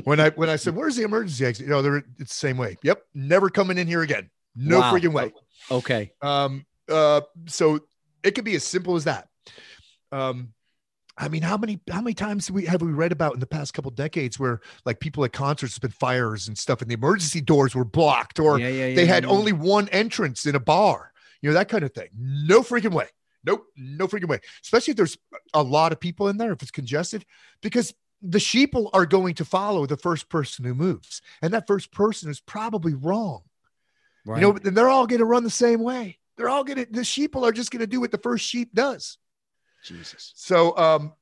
when I when I said, "Where's the emergency exit?" You know, they're it's the same way. Yep, never coming in here again. No wow. freaking way. Okay. Um. Uh. So it could be as simple as that. Um. I mean, how many how many times have we have we read about in the past couple decades where like people at concerts have been fires and stuff, and the emergency doors were blocked, or yeah, yeah, yeah, they had only one entrance in a bar, you know, that kind of thing. No freaking way. Nope, no freaking way. Especially if there's a lot of people in there, if it's congested, because the sheeple are going to follow the first person who moves, and that first person is probably wrong. Right. You know, and they're all going to run the same way. They're all going to the sheeple are just going to do what the first sheep does. Jesus. So, um,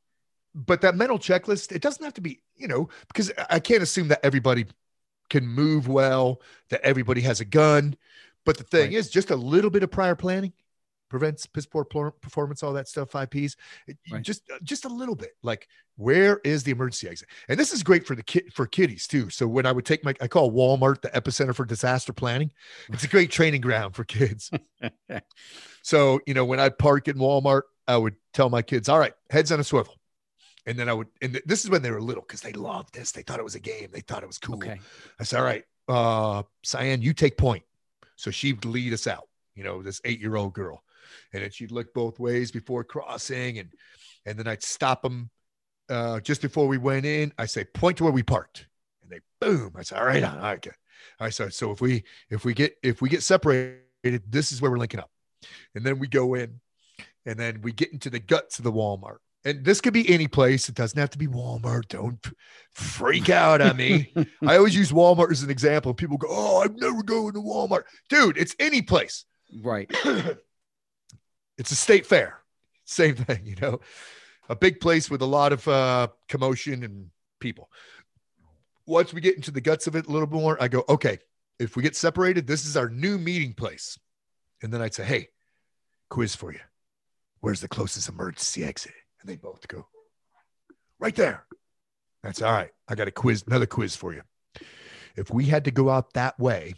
but that mental checklist, it doesn't have to be, you know, because I can't assume that everybody can move well, that everybody has a gun. But the thing right. is, just a little bit of prior planning prevents piss poor performance, all that stuff, five P's. Right. Just, uh, just a little bit. Like, where is the emergency exit? And this is great for the kid for kiddies too. So when I would take my, I call Walmart the epicenter for disaster planning. It's a great training ground for kids. so you know, when I park in Walmart, I would tell my kids, all right, heads on a swivel. And then I would, and this is when they were little because they loved this. They thought it was a game. They thought it was cool. Okay. I said, all right, uh, Cyan, you take point. So she'd lead us out, you know, this eight year old girl. And then she'd look both ways before crossing. And, and then I'd stop them uh, just before we went in. I say, point to where we parked. And they, boom. I said, all right, all right. All right. So, so if we, if we get, if we get separated, this is where we're linking up. And then we go in and then we get into the guts of the Walmart. And this could be any place. It doesn't have to be Walmart. Don't freak out on me. I always use Walmart as an example. People go, Oh, I'm never going to Walmart. Dude, it's any place. Right. it's a state fair. Same thing, you know, a big place with a lot of uh, commotion and people. Once we get into the guts of it a little bit more, I go, okay, if we get separated, this is our new meeting place. And then I'd say, hey, quiz for you. Where's the closest emergency exit? And they both go, right there. That's all right. I got a quiz, another quiz for you. If we had to go out that way,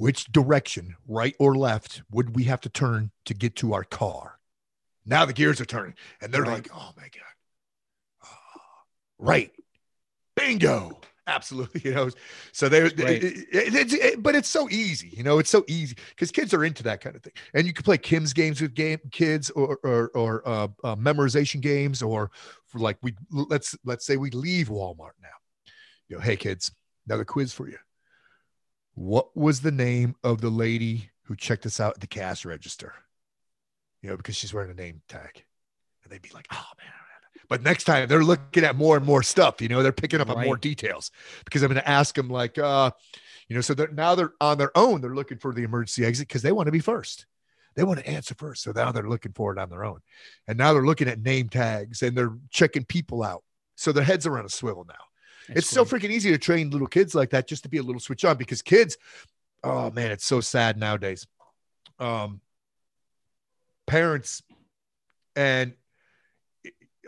which direction, right or left, would we have to turn to get to our car? Now the gears are turning and they're right. like, oh my God. Oh, right. Bingo absolutely you know so they it, it, it, but it's so easy you know it's so easy because kids are into that kind of thing and you can play kim's games with game kids or or, or uh, uh, memorization games or for like we let's let's say we leave walmart now you know hey kids another quiz for you what was the name of the lady who checked us out at the cash register you know because she's wearing a name tag and they'd be like oh man but next time they're looking at more and more stuff, you know, they're picking up right. on more details because I'm going to ask them like, uh, you know, so they're now they're on their own. They're looking for the emergency exit because they want to be first. They want to answer first. So now they're looking for it on their own. And now they're looking at name tags and they're checking people out. So their heads are on a swivel now. It's so freaking easy to train little kids like that just to be a little switch on because kids, oh man, it's so sad nowadays. Um, parents and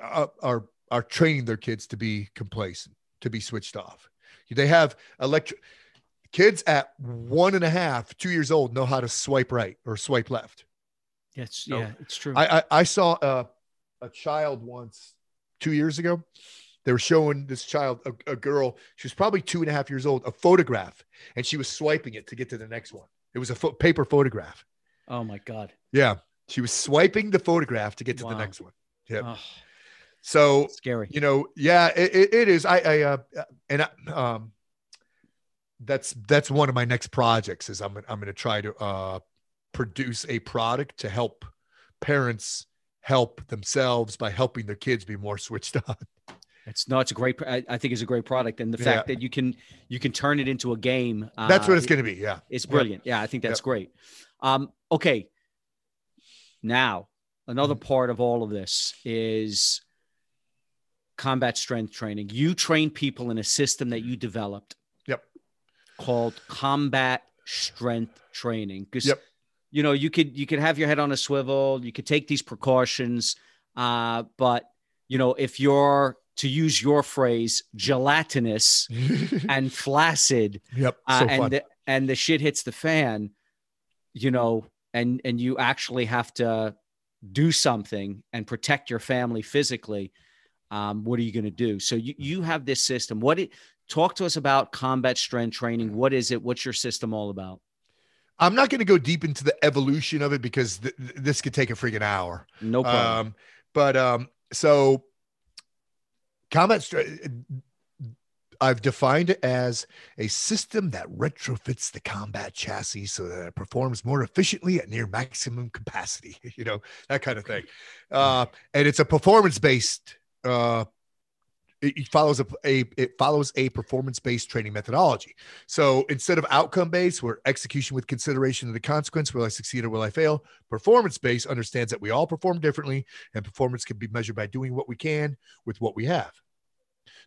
uh, are are training their kids to be complacent, to be switched off. They have electric kids at one and a half, two years old know how to swipe right or swipe left. Yes, so yeah, it's true. I I, I saw a, a child once two years ago. They were showing this child, a, a girl, she was probably two and a half years old, a photograph, and she was swiping it to get to the next one. It was a fo- paper photograph. Oh my God. Yeah. She was swiping the photograph to get to wow. the next one. Yeah. Oh. So scary. You know, yeah, it, it is. I, I, uh, and I, um, that's that's one of my next projects. Is I'm I'm going to try to uh, produce a product to help parents help themselves by helping their kids be more switched on. It's no, it's a great. I, I think it's a great product, and the fact that you can you can turn it into a game. Uh, that's what it's going to be. Yeah, it's brilliant. Yeah, I think that's great. Um, okay, now another mm-hmm. part of all of this is combat strength training. You train people in a system that you developed. Yep. Called combat strength training. Because yep. you know, you could you could have your head on a swivel, you could take these precautions. Uh, but you know, if you're to use your phrase, gelatinous and flaccid, yep, uh, so uh, and the, and the shit hits the fan, you know, and and you actually have to do something and protect your family physically um, what are you going to do? So you, you have this system. What it, talk to us about combat strength training. What is it? What's your system all about? I'm not going to go deep into the evolution of it because th- this could take a freaking hour. No problem. Um, but um, so combat. I've defined it as a system that retrofits the combat chassis so that it performs more efficiently at near maximum capacity, you know, that kind of thing. Uh, and it's a performance based uh, it follows a, a, it follows a performance based training methodology. So instead of outcome based, where execution with consideration of the consequence, will I succeed or will I fail? Performance based understands that we all perform differently, and performance can be measured by doing what we can with what we have.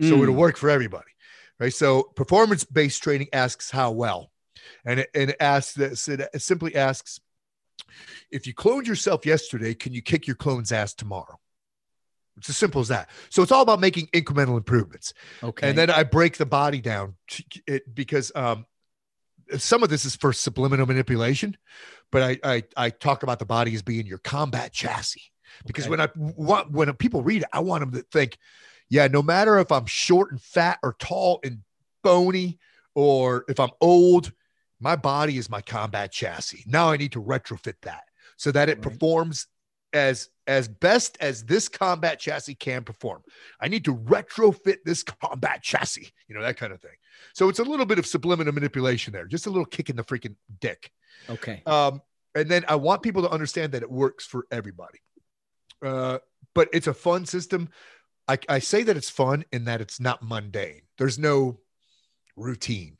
Mm. So it'll hmm. work for everybody, right? So performance based training asks how well, and it, and it asks this. It simply asks, if you cloned yourself yesterday, can you kick your clone's ass tomorrow? It's as simple as that. So it's all about making incremental improvements. Okay. And then I break the body down it, because um, some of this is for subliminal manipulation, but I, I, I talk about the body as being your combat chassis. Because okay. when I want when people read it, I want them to think, yeah, no matter if I'm short and fat or tall and bony, or if I'm old, my body is my combat chassis. Now I need to retrofit that so that it right. performs as as best as this combat chassis can perform. I need to retrofit this combat chassis, you know, that kind of thing. So it's a little bit of subliminal manipulation there, just a little kick in the freaking dick. Okay. Um, and then I want people to understand that it works for everybody. Uh, but it's a fun system. I, I say that it's fun in that it's not mundane. There's no routine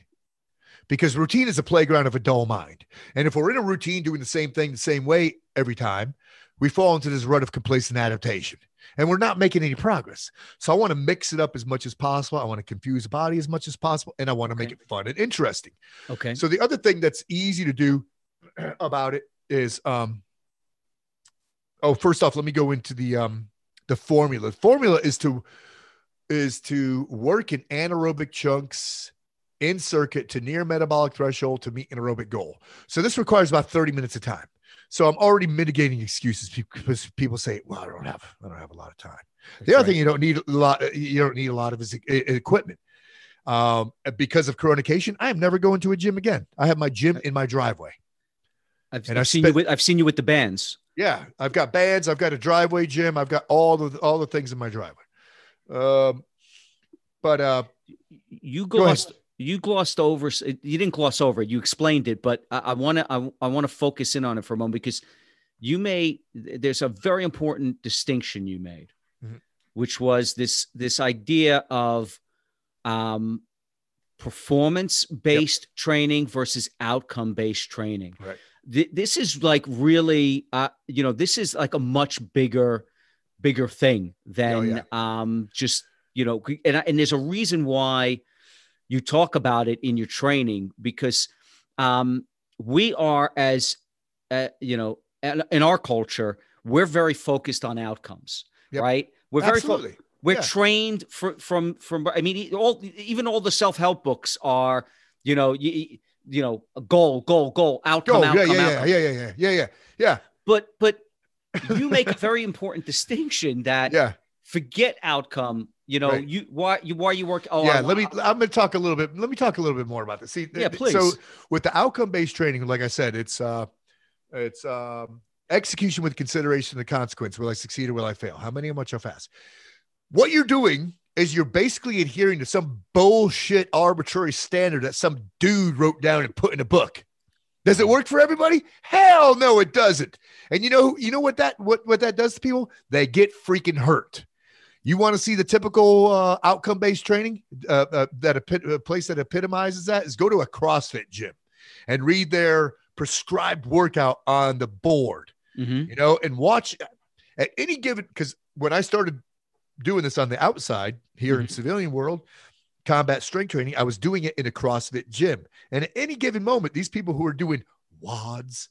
because routine is a playground of a dull mind. And if we're in a routine doing the same thing the same way every time, we fall into this rut of complacent adaptation and we're not making any progress. So I want to mix it up as much as possible. I want to confuse the body as much as possible and I want to okay. make it fun and interesting. Okay. So the other thing that's easy to do about it is um oh first off let me go into the um the formula. The formula is to is to work in anaerobic chunks in circuit to near metabolic threshold to meet an aerobic goal. So this requires about 30 minutes of time. So I'm already mitigating excuses because people say, "Well, I don't have, I don't have a lot of time." That's the other right. thing you don't need a lot, you don't need a lot of is equipment. Um, because of coronacation, I am never going to a gym again. I have my gym in my driveway. I've, and I've seen spent, you with, I've seen you with the bands. Yeah, I've got bands. I've got a driveway gym. I've got all the all the things in my driveway. Um, but uh, you glossed you glossed over. You didn't gloss over it. You explained it, but I want to I, want to focus in on it for a moment because you made there's a very important distinction you made, mm-hmm. which was this this idea of um, performance based yep. training versus outcome based training. Right th- this is like really, uh, you know, this is like a much bigger, bigger thing than oh, yeah. um, just, you know, and, and there's a reason why you talk about it in your training because um, we are as, uh, you know, in our culture, we're very focused on outcomes, yep. right? We're very Absolutely. Fo- we're yeah. trained for, from from I mean all even all the self help books are you know you, you know, a goal, goal, goal, outcome, goal. outcome, yeah, yeah, outcome. yeah, yeah, yeah, yeah, yeah, yeah. But but you make a very important distinction that yeah, forget outcome. You know, right. you why you why you work. Oh, yeah. I, let me. I'm going to talk a little bit. Let me talk a little bit more about this. See, yeah, please. So with the outcome based training, like I said, it's uh, it's um, execution with consideration of the consequence. Will I succeed or will I fail? How many? How much? How fast? What you're doing is you're basically adhering to some bullshit arbitrary standard that some dude wrote down and put in a book. Does it work for everybody? Hell no, it doesn't. And you know, you know what that what what that does to people? They get freaking hurt. You want to see the typical uh, outcome based training uh, uh, that a, a place that epitomizes that is go to a CrossFit gym and read their prescribed workout on the board. Mm-hmm. You know, and watch at any given because when I started doing this on the outside here mm-hmm. in civilian world combat strength training i was doing it in a crossfit gym and at any given moment these people who are doing WODs,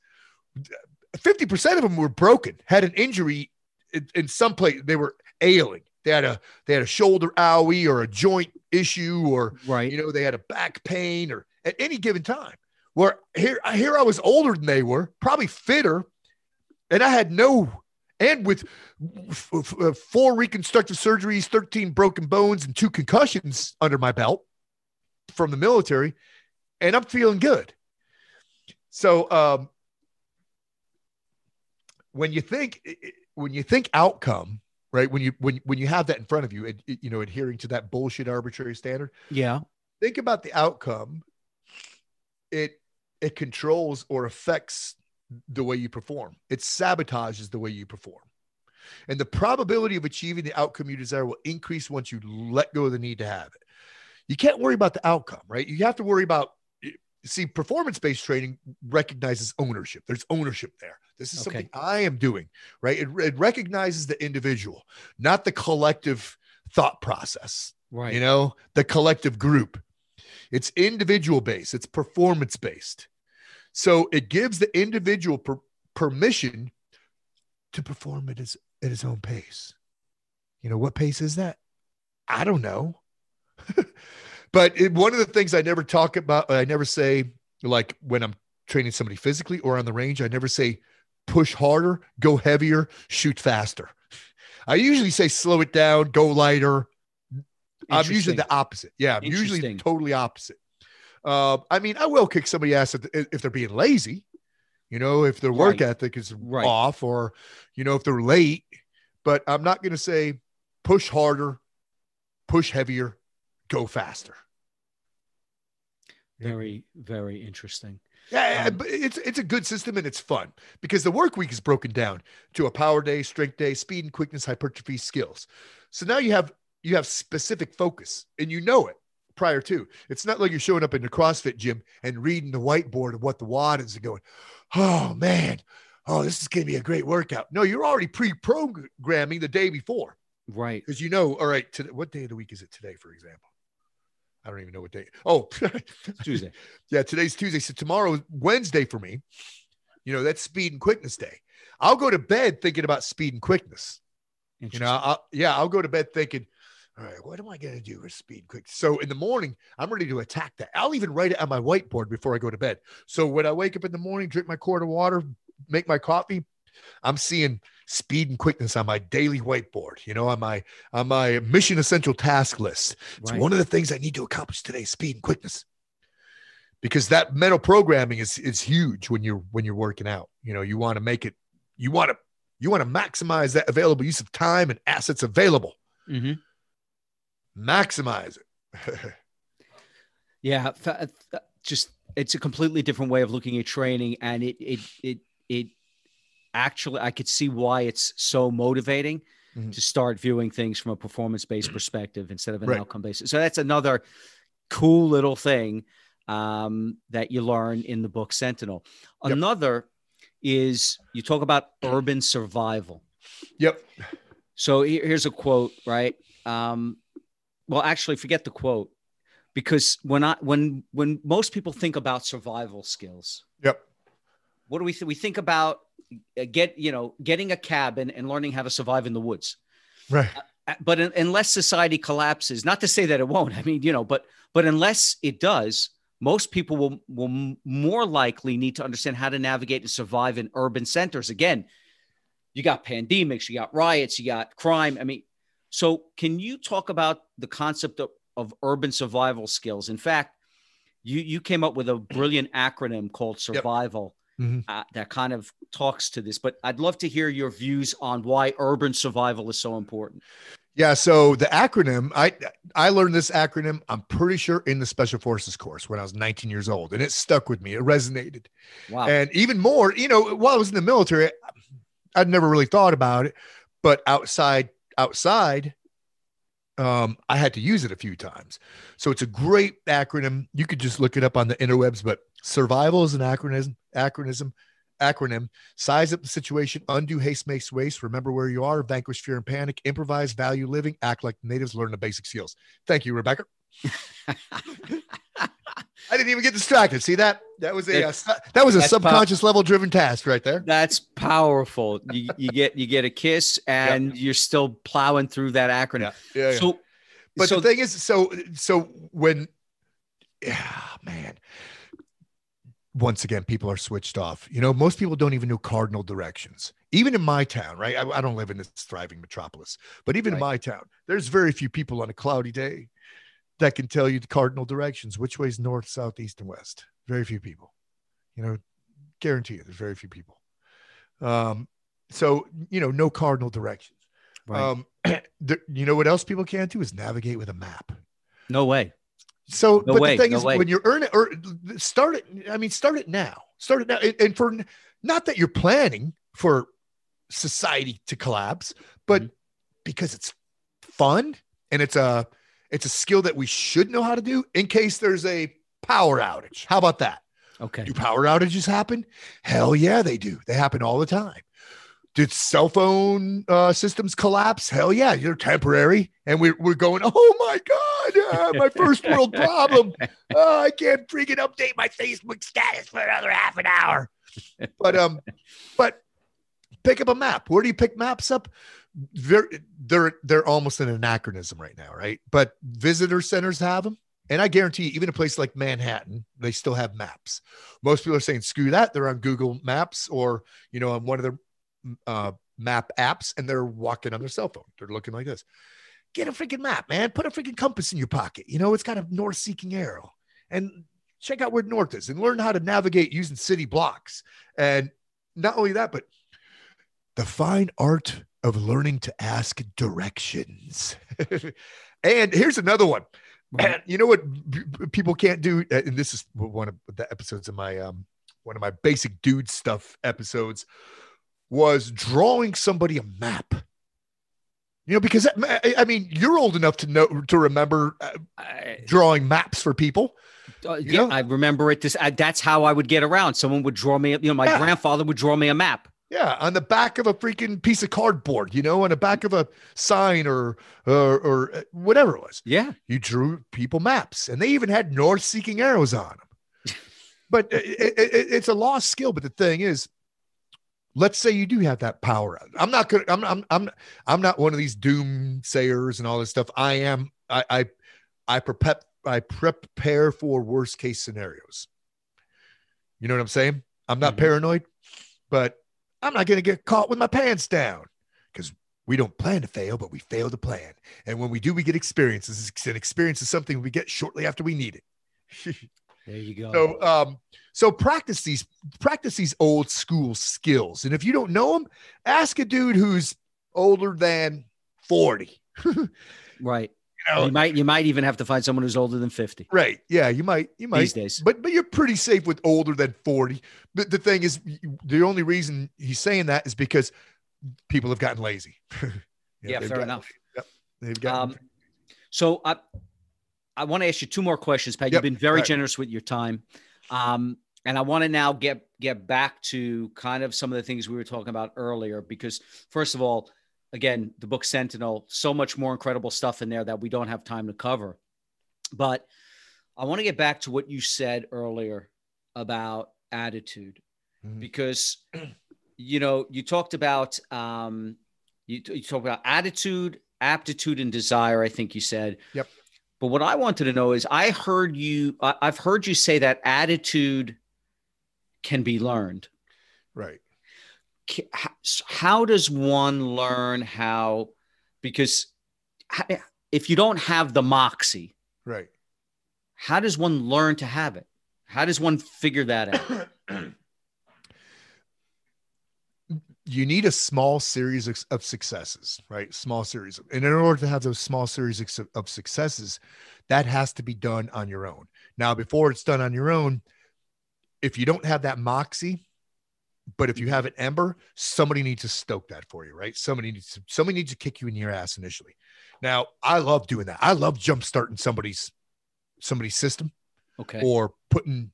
50% of them were broken had an injury in, in some place they were ailing they had a they had a shoulder owie or a joint issue or right you know they had a back pain or at any given time where here here i was older than they were probably fitter and i had no and with uh, four reconstructive surgeries, 13 broken bones, and two concussions under my belt from the military, and I'm feeling good. So, um, when you think when you think outcome, right? When you when when you have that in front of you, it, you know, adhering to that bullshit arbitrary standard. Yeah. Think about the outcome. It it controls or affects the way you perform. It sabotages the way you perform. And the probability of achieving the outcome you desire will increase once you let go of the need to have it. You can't worry about the outcome, right? You have to worry about see performance based training recognizes ownership there's ownership there this is okay. something i am doing right it, it, recognizes the individual not the collective thought process right you know the collective group it's individual based it's performance based so it gives the individual per- permission to perform at his at his own pace. You know what pace is that? I don't know. but it, one of the things I never talk about, I never say like when I'm training somebody physically or on the range, I never say push harder, go heavier, shoot faster. I usually say slow it down, go lighter. I'm usually the opposite. Yeah, I'm usually totally opposite. Uh, I mean, I will kick somebody ass if, they're being lazy. You know, if their work right. ethic is right. off or, you know, if they're late, but I'm not going to say push harder, push heavier, go faster. Very, very interesting. Yeah, um, but it's it's a good system and it's fun because the work week is broken down to a power day, strength day, speed and quickness, hypertrophy, skills. So now you have you have specific focus and you know it prior to. It's not like you're showing up in the CrossFit gym and reading the whiteboard of what the WOD is and going, oh man, oh, this is going to be a great workout. No, you're already pre-programming the day before. Right. Because you know, all right, today, what day of the week is it today, for example? I don't even know what day. Oh, Tuesday. yeah, today's Tuesday. So tomorrow, is Wednesday for me, you know, that's speed and quickness day. I'll go to bed thinking about speed and quickness. You know, I'll, yeah, I'll go to bed thinking, all right, what am I going to do with speed quick? So in the morning, I'm ready to attack that. I'll even write it on my whiteboard before I go to bed. So when I wake up in the morning, drink my quart of water, make my coffee, I'm seeing speed and quickness on my daily whiteboard, you know, on my on my mission essential task list. It's right. one of the things I need to accomplish today, speed and quickness. Because that mental programming is is huge when you're when you're working out. You know, you want to make it, you want to you want to maximize that available use of time and assets available. Mm-hmm. Maximize it. yeah, just it's a completely different way of looking at training, and it it it it actually I could see why it's so motivating mm-hmm. to start viewing things from a performance based perspective instead of an right. outcome based. So that's another cool little thing um, that you learn in the book Sentinel. Yep. Another is you talk about urban survival. Yep. So here's a quote, right? Um, well, actually, forget the quote because when I when when most people think about survival skills, yep. What do we think? We think about get you know getting a cabin and learning how to survive in the woods. Right. Uh, uh, but in, unless society collapses not to say that it won't i mean you know but but unless it does most people will will more likely need to understand how to navigate and survive in urban centers. Again you got pandemics you got riots you got crime. I mean so can you talk about the concept of, of urban survival skills? In fact you you came up with a brilliant acronym called survival. yep mm-hmm. uh, that kind of talks to this. But I'd love to hear your views on why urban survival is so important. Yeah, so the acronym, I I learned this acronym, I'm pretty sure in the special forces course when I was 19 years old and it stuck with me. It resonated. Wow. And even more, you know, while I was in the military, I'd never really thought about it, but outside outside um, I had to use it a few times. So it's a great acronym. You could just look it up on the interwebs, but survival is an acronym, acronym, acronym. Size up the situation, undue haste makes waste. Remember where you are, vanquish fear and panic, improvise, value living, act like natives, learn the basic skills. Thank you, Rebecca. I didn't even get distracted. See that? That was a, uh, a that was a subconscious pow- level driven task right there. That's powerful. You, you get you get a kiss and yep. you're still plowing through that acronym. Yeah. yeah, so, but so, the thing is, so so when, yeah, man. Once again, people are switched off. You know, most people don't even know cardinal directions. Even in my town, right? I, I don't live in this thriving metropolis, but even right. in my town, there's very few people on a cloudy day that can tell you the cardinal directions, which way is north, south, east, and west. Very few people. You know, guarantee you, there's very few people. Um, so you know, no cardinal directions. Right. Um, the, you know what else people can't do is navigate with a map. No way. So, no but way, the thing no is, way. when you're earning, or start it. I mean, start it now. Start it now, and, and for not that you're planning for society to collapse, but mm-hmm. because it's fun and it's a it's a skill that we should know how to do in case there's a power outage. How about that? Okay. Do power outages happen? Hell yeah, they do. They happen all the time. Did cell phone uh, systems collapse? Hell yeah, they're temporary. And we're, we're going, oh my God, uh, my first world problem. Oh, I can't freaking update my Facebook status for another half an hour. But um, but pick up a map. Where do you pick maps up? They're they're they're almost an anachronism right now, right? But visitor centers have them. And I guarantee you, even a place like Manhattan, they still have maps. Most people are saying, screw that. They're on Google Maps or, you know, on one of their uh, map apps and they're walking on their cell phone. They're looking like this. Get a freaking map, man. Put a freaking compass in your pocket. You know, it's got a north seeking arrow and check out where north is and learn how to navigate using city blocks. And not only that, but the fine art of learning to ask directions. and here's another one. And you know what people can't do, and this is one of the episodes of my um one of my basic dude stuff episodes was drawing somebody a map. You know, because I mean, you're old enough to know to remember uh, drawing maps for people. Uh, yeah, know? I remember it. This uh, that's how I would get around. Someone would draw me. You know, my yeah. grandfather would draw me a map. Yeah, on the back of a freaking piece of cardboard, you know, on the back of a sign or or, or uh, whatever it was. Yeah, you drew people maps, and they even had north-seeking arrows on them. but it, it, it, it's a lost skill. But the thing is, let's say you do have that power. I'm not gonna. I'm. I'm. I'm. I'm not one of these doomsayers and all this stuff. I am. I. I. I prepare. I prepare for worst case scenarios. You know what I'm saying? I'm not mm-hmm. paranoid, but I'm not going to get caught with my pants down because we don't plan to fail, but we fail to plan. And when we do, we get experiences. And experience is something we get shortly after we need it. there you go. So, um, so practice these practice these old school skills. And if you don't know them, ask a dude who's older than 40. right. You, know, you, might you might even have to find someone who's older than 50. Right. Yeah, you might you might these days. But but you're pretty safe with older than 40. But the thing is the only reason he's saying that is because people have gotten lazy. yeah, fair enough. Yep, they've gotten um, so I I want to ask you two more questions, Pat. Yep. You've been very right. generous with your time. Um, and I want to now get get back to kind of some of the things we were talking about earlier because first of all, again, the book Sentinel, so much more incredible stuff in there that we don't have time to cover. But I want to get back to what you said earlier about attitude mm-hmm. because you know, you talked about um you, you talked about attitude, aptitude and desire, I think you said. Yep. But what I wanted to know is I heard you I've heard you say that attitude can be learned. Right. How does one learn how? Because if you don't have the moxie, right, how does one learn to have it? How does one figure that out? you need a small series of, successes, right? Small series. And in order to have those small series of successes, that has to be done on your own. Now, before it's done on your own, if you don't have that moxie, but if you have an ember, somebody needs to stoke that for you, right? Somebody needs to, somebody needs to kick you in your ass initially. Now, I love doing that. I love jump starting somebody's somebody's system, okay, or putting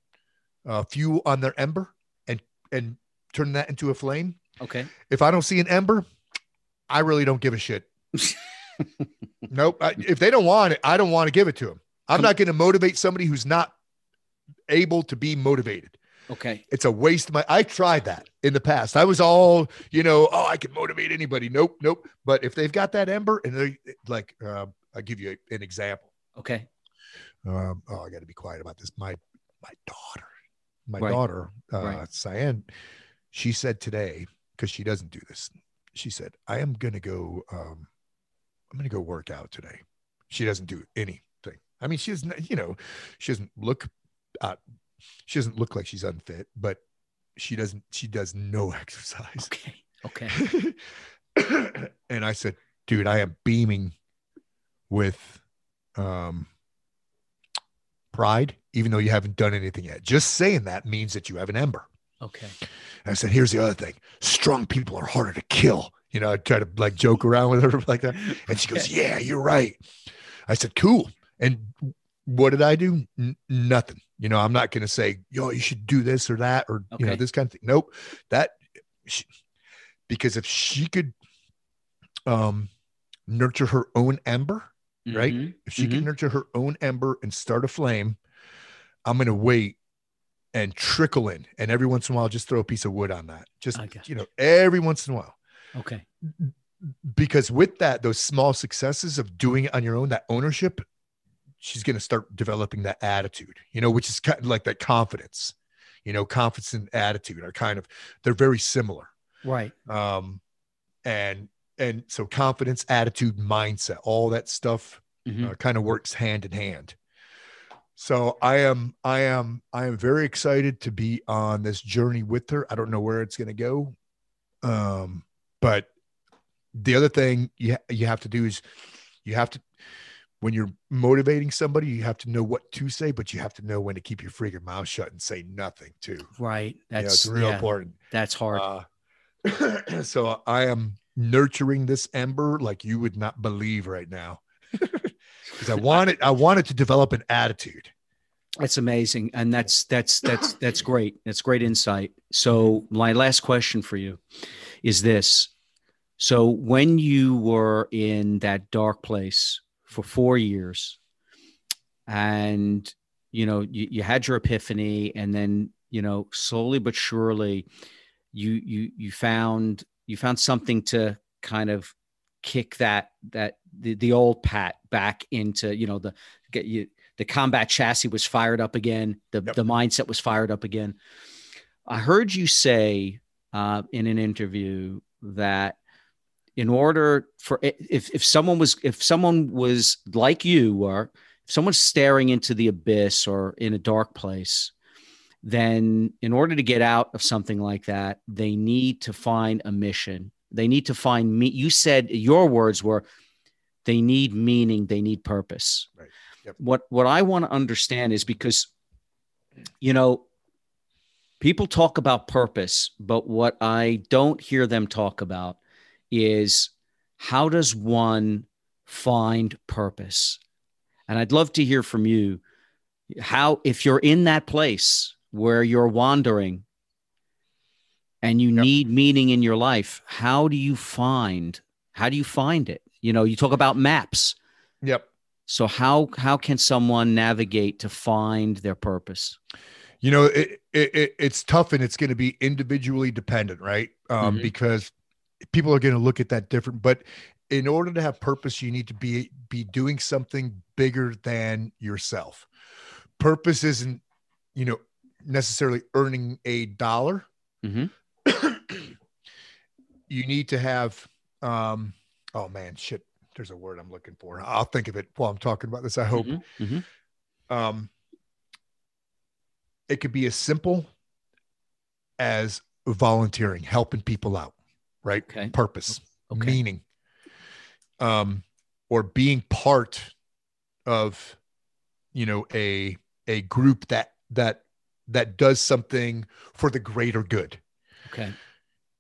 uh, fuel on their ember and and turning that into a flame. Okay. If I don't see an ember, I really don't give a shit. nope. I, if they don't want it, I don't want to give it to them. I'm Come not going to motivate somebody who's not able to be motivated. Okay. It's a waste of my I tried that in the past. I was all, you know, oh, I can motivate anybody. Nope, nope. But if they've got that ember and they like uh, I'll give you an example. Okay. Um, oh, I gotta be quiet about this. My my daughter, my right. daughter, uh right. Cyan, she said today, because she doesn't do this, she said, I am gonna go um, I'm gonna go work out today. She doesn't do anything. I mean, she doesn't, you know, she doesn't look uh, she doesn't look like she's unfit, but she doesn't. She does no exercise. Okay. Okay. and I said, dude, I am beaming with um, pride, even though you haven't done anything yet. Just saying that means that you have an ember. Okay. And I said, here's the other thing: strong people are harder to kill. You know, I try to like joke around with her like that, and she goes, "Yeah, you're right." I said, "Cool." And what did I do? N- nothing. You know, I'm not going to say, yo, you should do this or that or, okay. you know, this kind of thing. Nope. That, she, because if she could um, nurture her own ember, mm-hmm. right? If she mm-hmm. can nurture her own ember and start a flame, I'm going to wait and trickle in. And every once in a while, just throw a piece of wood on that. Just, you know, every once in a while. Okay. Because with that, those small successes of doing it on your own, that ownership, she's going to start developing that attitude, you know, which is kind of like that confidence, you know, confidence and attitude are kind of, they're very similar. Right. Um, and, and so confidence, attitude, mindset, all that stuff mm-hmm. uh, kind of works hand in hand. So I am, I am, I am very excited to be on this journey with her. I don't know where it's going to go, um, but the other thing you you have to do is you have to when you're motivating somebody, you have to know what to say, but you have to know when to keep your freaking mouth shut and say nothing too. Right. That's you know, real yeah, important. That's hard. Uh, so I am nurturing this ember like you would not believe right now. Because I wanted I wanted to develop an attitude. That's amazing. And that's that's that's that's great. That's great insight. So my last question for you is this. So when you were in that dark place for four years. And you know you, you had your epiphany and then you know slowly but surely you you you found you found something to kind of kick that that the, the old pat back into you know the get you the combat chassis was fired up again. The yep. the mindset was fired up again. I heard you say uh, in an interview that in order for if if someone was if someone was like you or if someone's staring into the abyss or in a dark place then in order to get out of something like that they need to find a mission. They need to find me you said your words were they need meaning they need purpose. Right. Yep. what what i want to understand is because you know people talk about purpose but what i don't hear them talk about is how does one find purpose? And I'd love to hear from you how, if you're in that place where you're wandering and you yep. need meaning in your life, how do you find, how do you find it? You know, you talk about maps. Yep. So how, how can someone navigate to find their purpose? You know, it, it, it's tough and it's going to be individually dependent, right? Um, mm-hmm. Because people are going to look at that different but in order to have purpose you need to be be doing something bigger than yourself purpose isn't you know necessarily earning a dollar mm-hmm. you need to have um oh man shit there's a word i'm looking for i'll think of it while i'm talking about this i hope mm-hmm. Mm-hmm. um it could be as simple as volunteering helping people out right? Okay. Purpose, okay. meaning, um, or being part of, you know, a a group that that that does something for the greater good. Okay.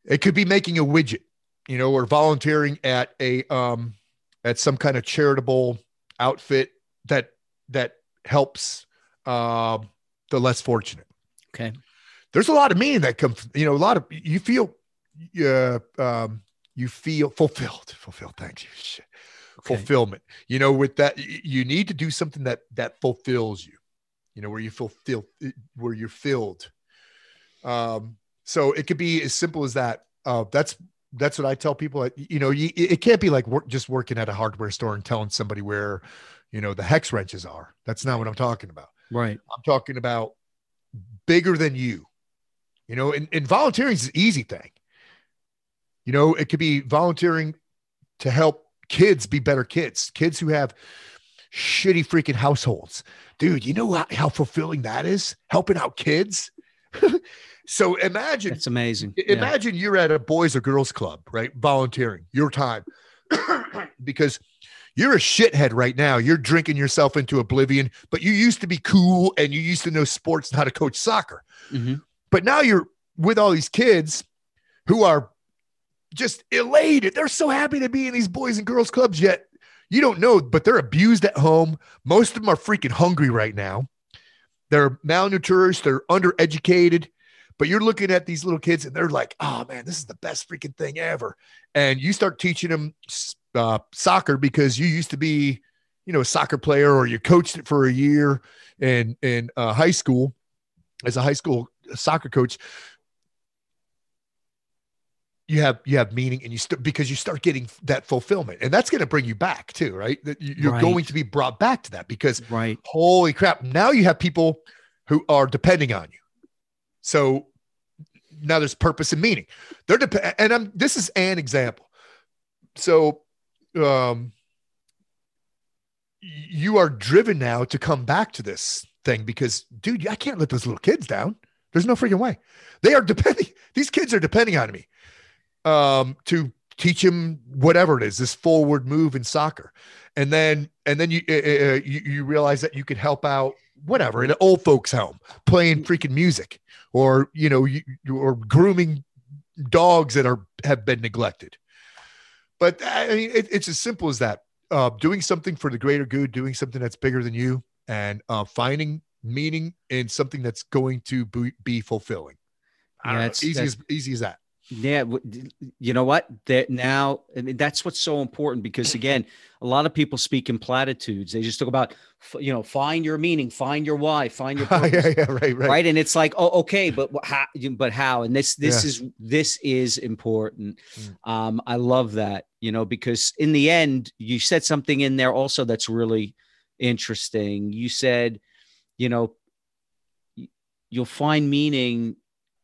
It could be making a widget, you know, or volunteering at a um at some kind of charitable outfit that that helps uh, the less fortunate. Okay. There's a lot of meaning that comes, you know, a lot of you feel uh, um, you feel fulfilled. Fulfilled. Thank you. Shit. Okay. Fulfillment. You know, with that, you need to do something that that fulfills you. You know, where you fulfill, where you're filled. Um, so it could be as simple as that. Uh, that's that's what I tell people. You know, you, it can't be like work, just working at a hardware store and telling somebody where, you know, the hex wrenches are. That's not what I'm talking about. Right. I'm talking about bigger than you. You know, and, and volunteering is an easy thing. You know, it could be volunteering to help kids be better kids, kids who have shitty freaking households. Dude, you know how, how fulfilling that is? Helping out kids. so imagine it's amazing. Imagine yeah. you're at a boys or girls club, right? Volunteering your time because you're a shithead right now. You're drinking yourself into oblivion, but you used to be cool and you used to know sports and how to coach soccer. Mm-hmm. But now you're with all these kids who are just elated. They're so happy to be in these boys and girls clubs yet. You don't know, but they're abused at home. Most of them are freaking hungry right now. They're malnourished, they're undereducated. But you're looking at these little kids and they're like, oh man, this is the best freaking thing ever. And you start teaching them uh, soccer because you used to be, you know, a soccer player or you coached it for a year in, in uh, high school as a high school soccer coach you have you have meaning and you start because you start getting that fulfillment and that's going to bring you back too right that you're right. going to be brought back to that because right holy crap now you have people who are depending on you so now there's purpose and meaning they're dep- and i'm this is an example so um you are driven now to come back to this thing because, dude, I can't let those little kids down. There's no freaking way. They are depending. These kids are depending on me um, to teach him whatever it is, this forward move in soccer, and then and then you uh, you, you realize that you could help out whatever in an old folks home playing freaking music or you know you, or grooming dogs that are have been neglected. But I mean, it, it's as simple as that. Uh, doing something for the greater good, doing something that's bigger than you, and uh, finding meaning in something that's going to be, be fulfilling. I yeah, know, easy as easy as that. Yeah, you know what? That now, I mean, that's what's so important because again, a lot of people speak in platitudes. They just talk about, you know, find your meaning, find your why, find your purpose, yeah, yeah, right, right, right. And it's like, oh, okay, but how? But how? And this, this yeah. is this is important. Mm. Um, I love that, you know, because in the end, you said something in there also that's really interesting. You said, you know, you'll find meaning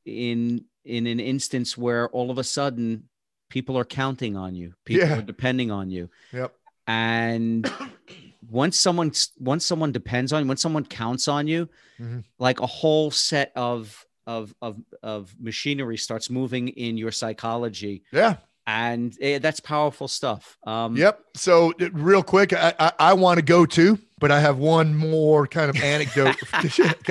in in an instance where all of a sudden people are counting on you people yeah. are depending on you. Yep. And once someone once someone depends on you once someone counts on you mm-hmm. like a whole set of of of of machinery starts moving in your psychology. Yeah. And it, that's powerful stuff. Um yep. So real quick i i, I want to go too but I have one more kind of anecdote.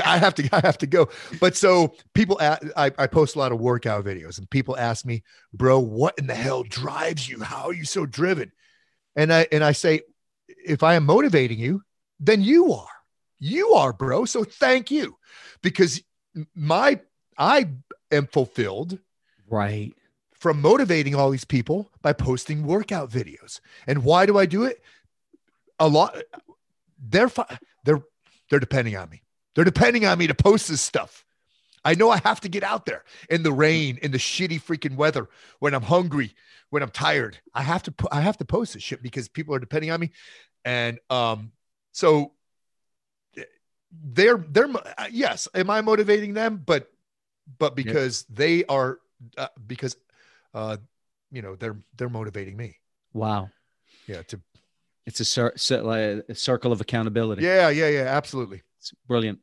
I have to, I have to go. But so people, I, I post a lot of workout videos, and people ask me, "Bro, what in the hell drives you? How are you so driven?" And I and I say, if I am motivating you, then you are, you are, bro. So thank you, because my I am fulfilled, right, from motivating all these people by posting workout videos. And why do I do it? A lot they're they're they're depending on me. They're depending on me to post this stuff. I know I have to get out there in the rain, in the shitty freaking weather, when I'm hungry, when I'm tired. I have to I have to post this shit because people are depending on me, and um, so they're they're yes, am I motivating them? But but because yep. they are uh, because uh, you know they're they're motivating me. Wow. Yeah, to it's a, cir- a circle of accountability. Yeah, yeah, yeah, absolutely. It's brilliant.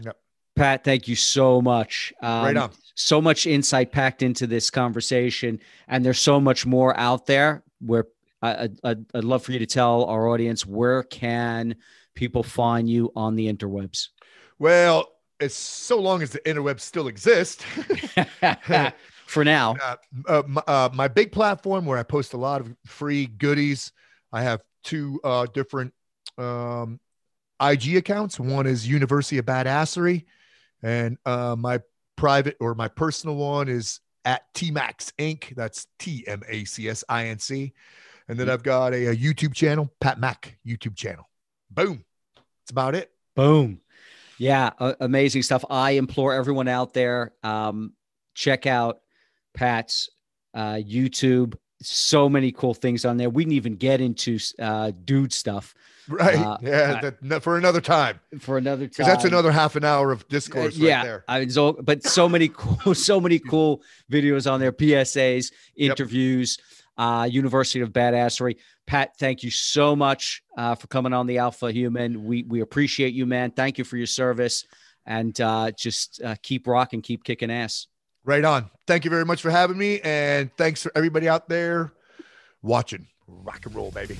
Yep. Pat, thank you so much. Um, right on. So much insight packed into this conversation, and there's so much more out there. Where I, I'd love for you to tell our audience where can people find you on the interwebs. Well, as so long as the interwebs still exist. for now. Uh, uh, my, uh, my, big platform where I post a lot of free goodies. I have two uh, different um, IG accounts. One is University of Badassery, and uh, my private or my personal one is at TMACS Inc. That's T M A C S I N C. And then I've got a, a, YouTube channel, Pat Mack YouTube channel. Boom. That's about it. Boom. Yeah, uh, amazing stuff. I implore everyone out there, um, check out Pat's uh, YouTube so many cool things on there. We didn't even get into uh, dude stuff. Right. Uh, yeah. That, for another time. For another time. that's another half an hour of discourse. Uh, yeah. Right I mean, so, but so many cool, so many cool videos on there. PSAs, interviews, yep. uh, University of Badassery. Pat, thank you so much uh, for coming on the Alpha Human. We we appreciate you, man. Thank you for your service, and uh, just uh, keep rocking, keep kicking ass. Right on. Thank you very much for having me. And thanks for everybody out there watching. Rock and roll, baby.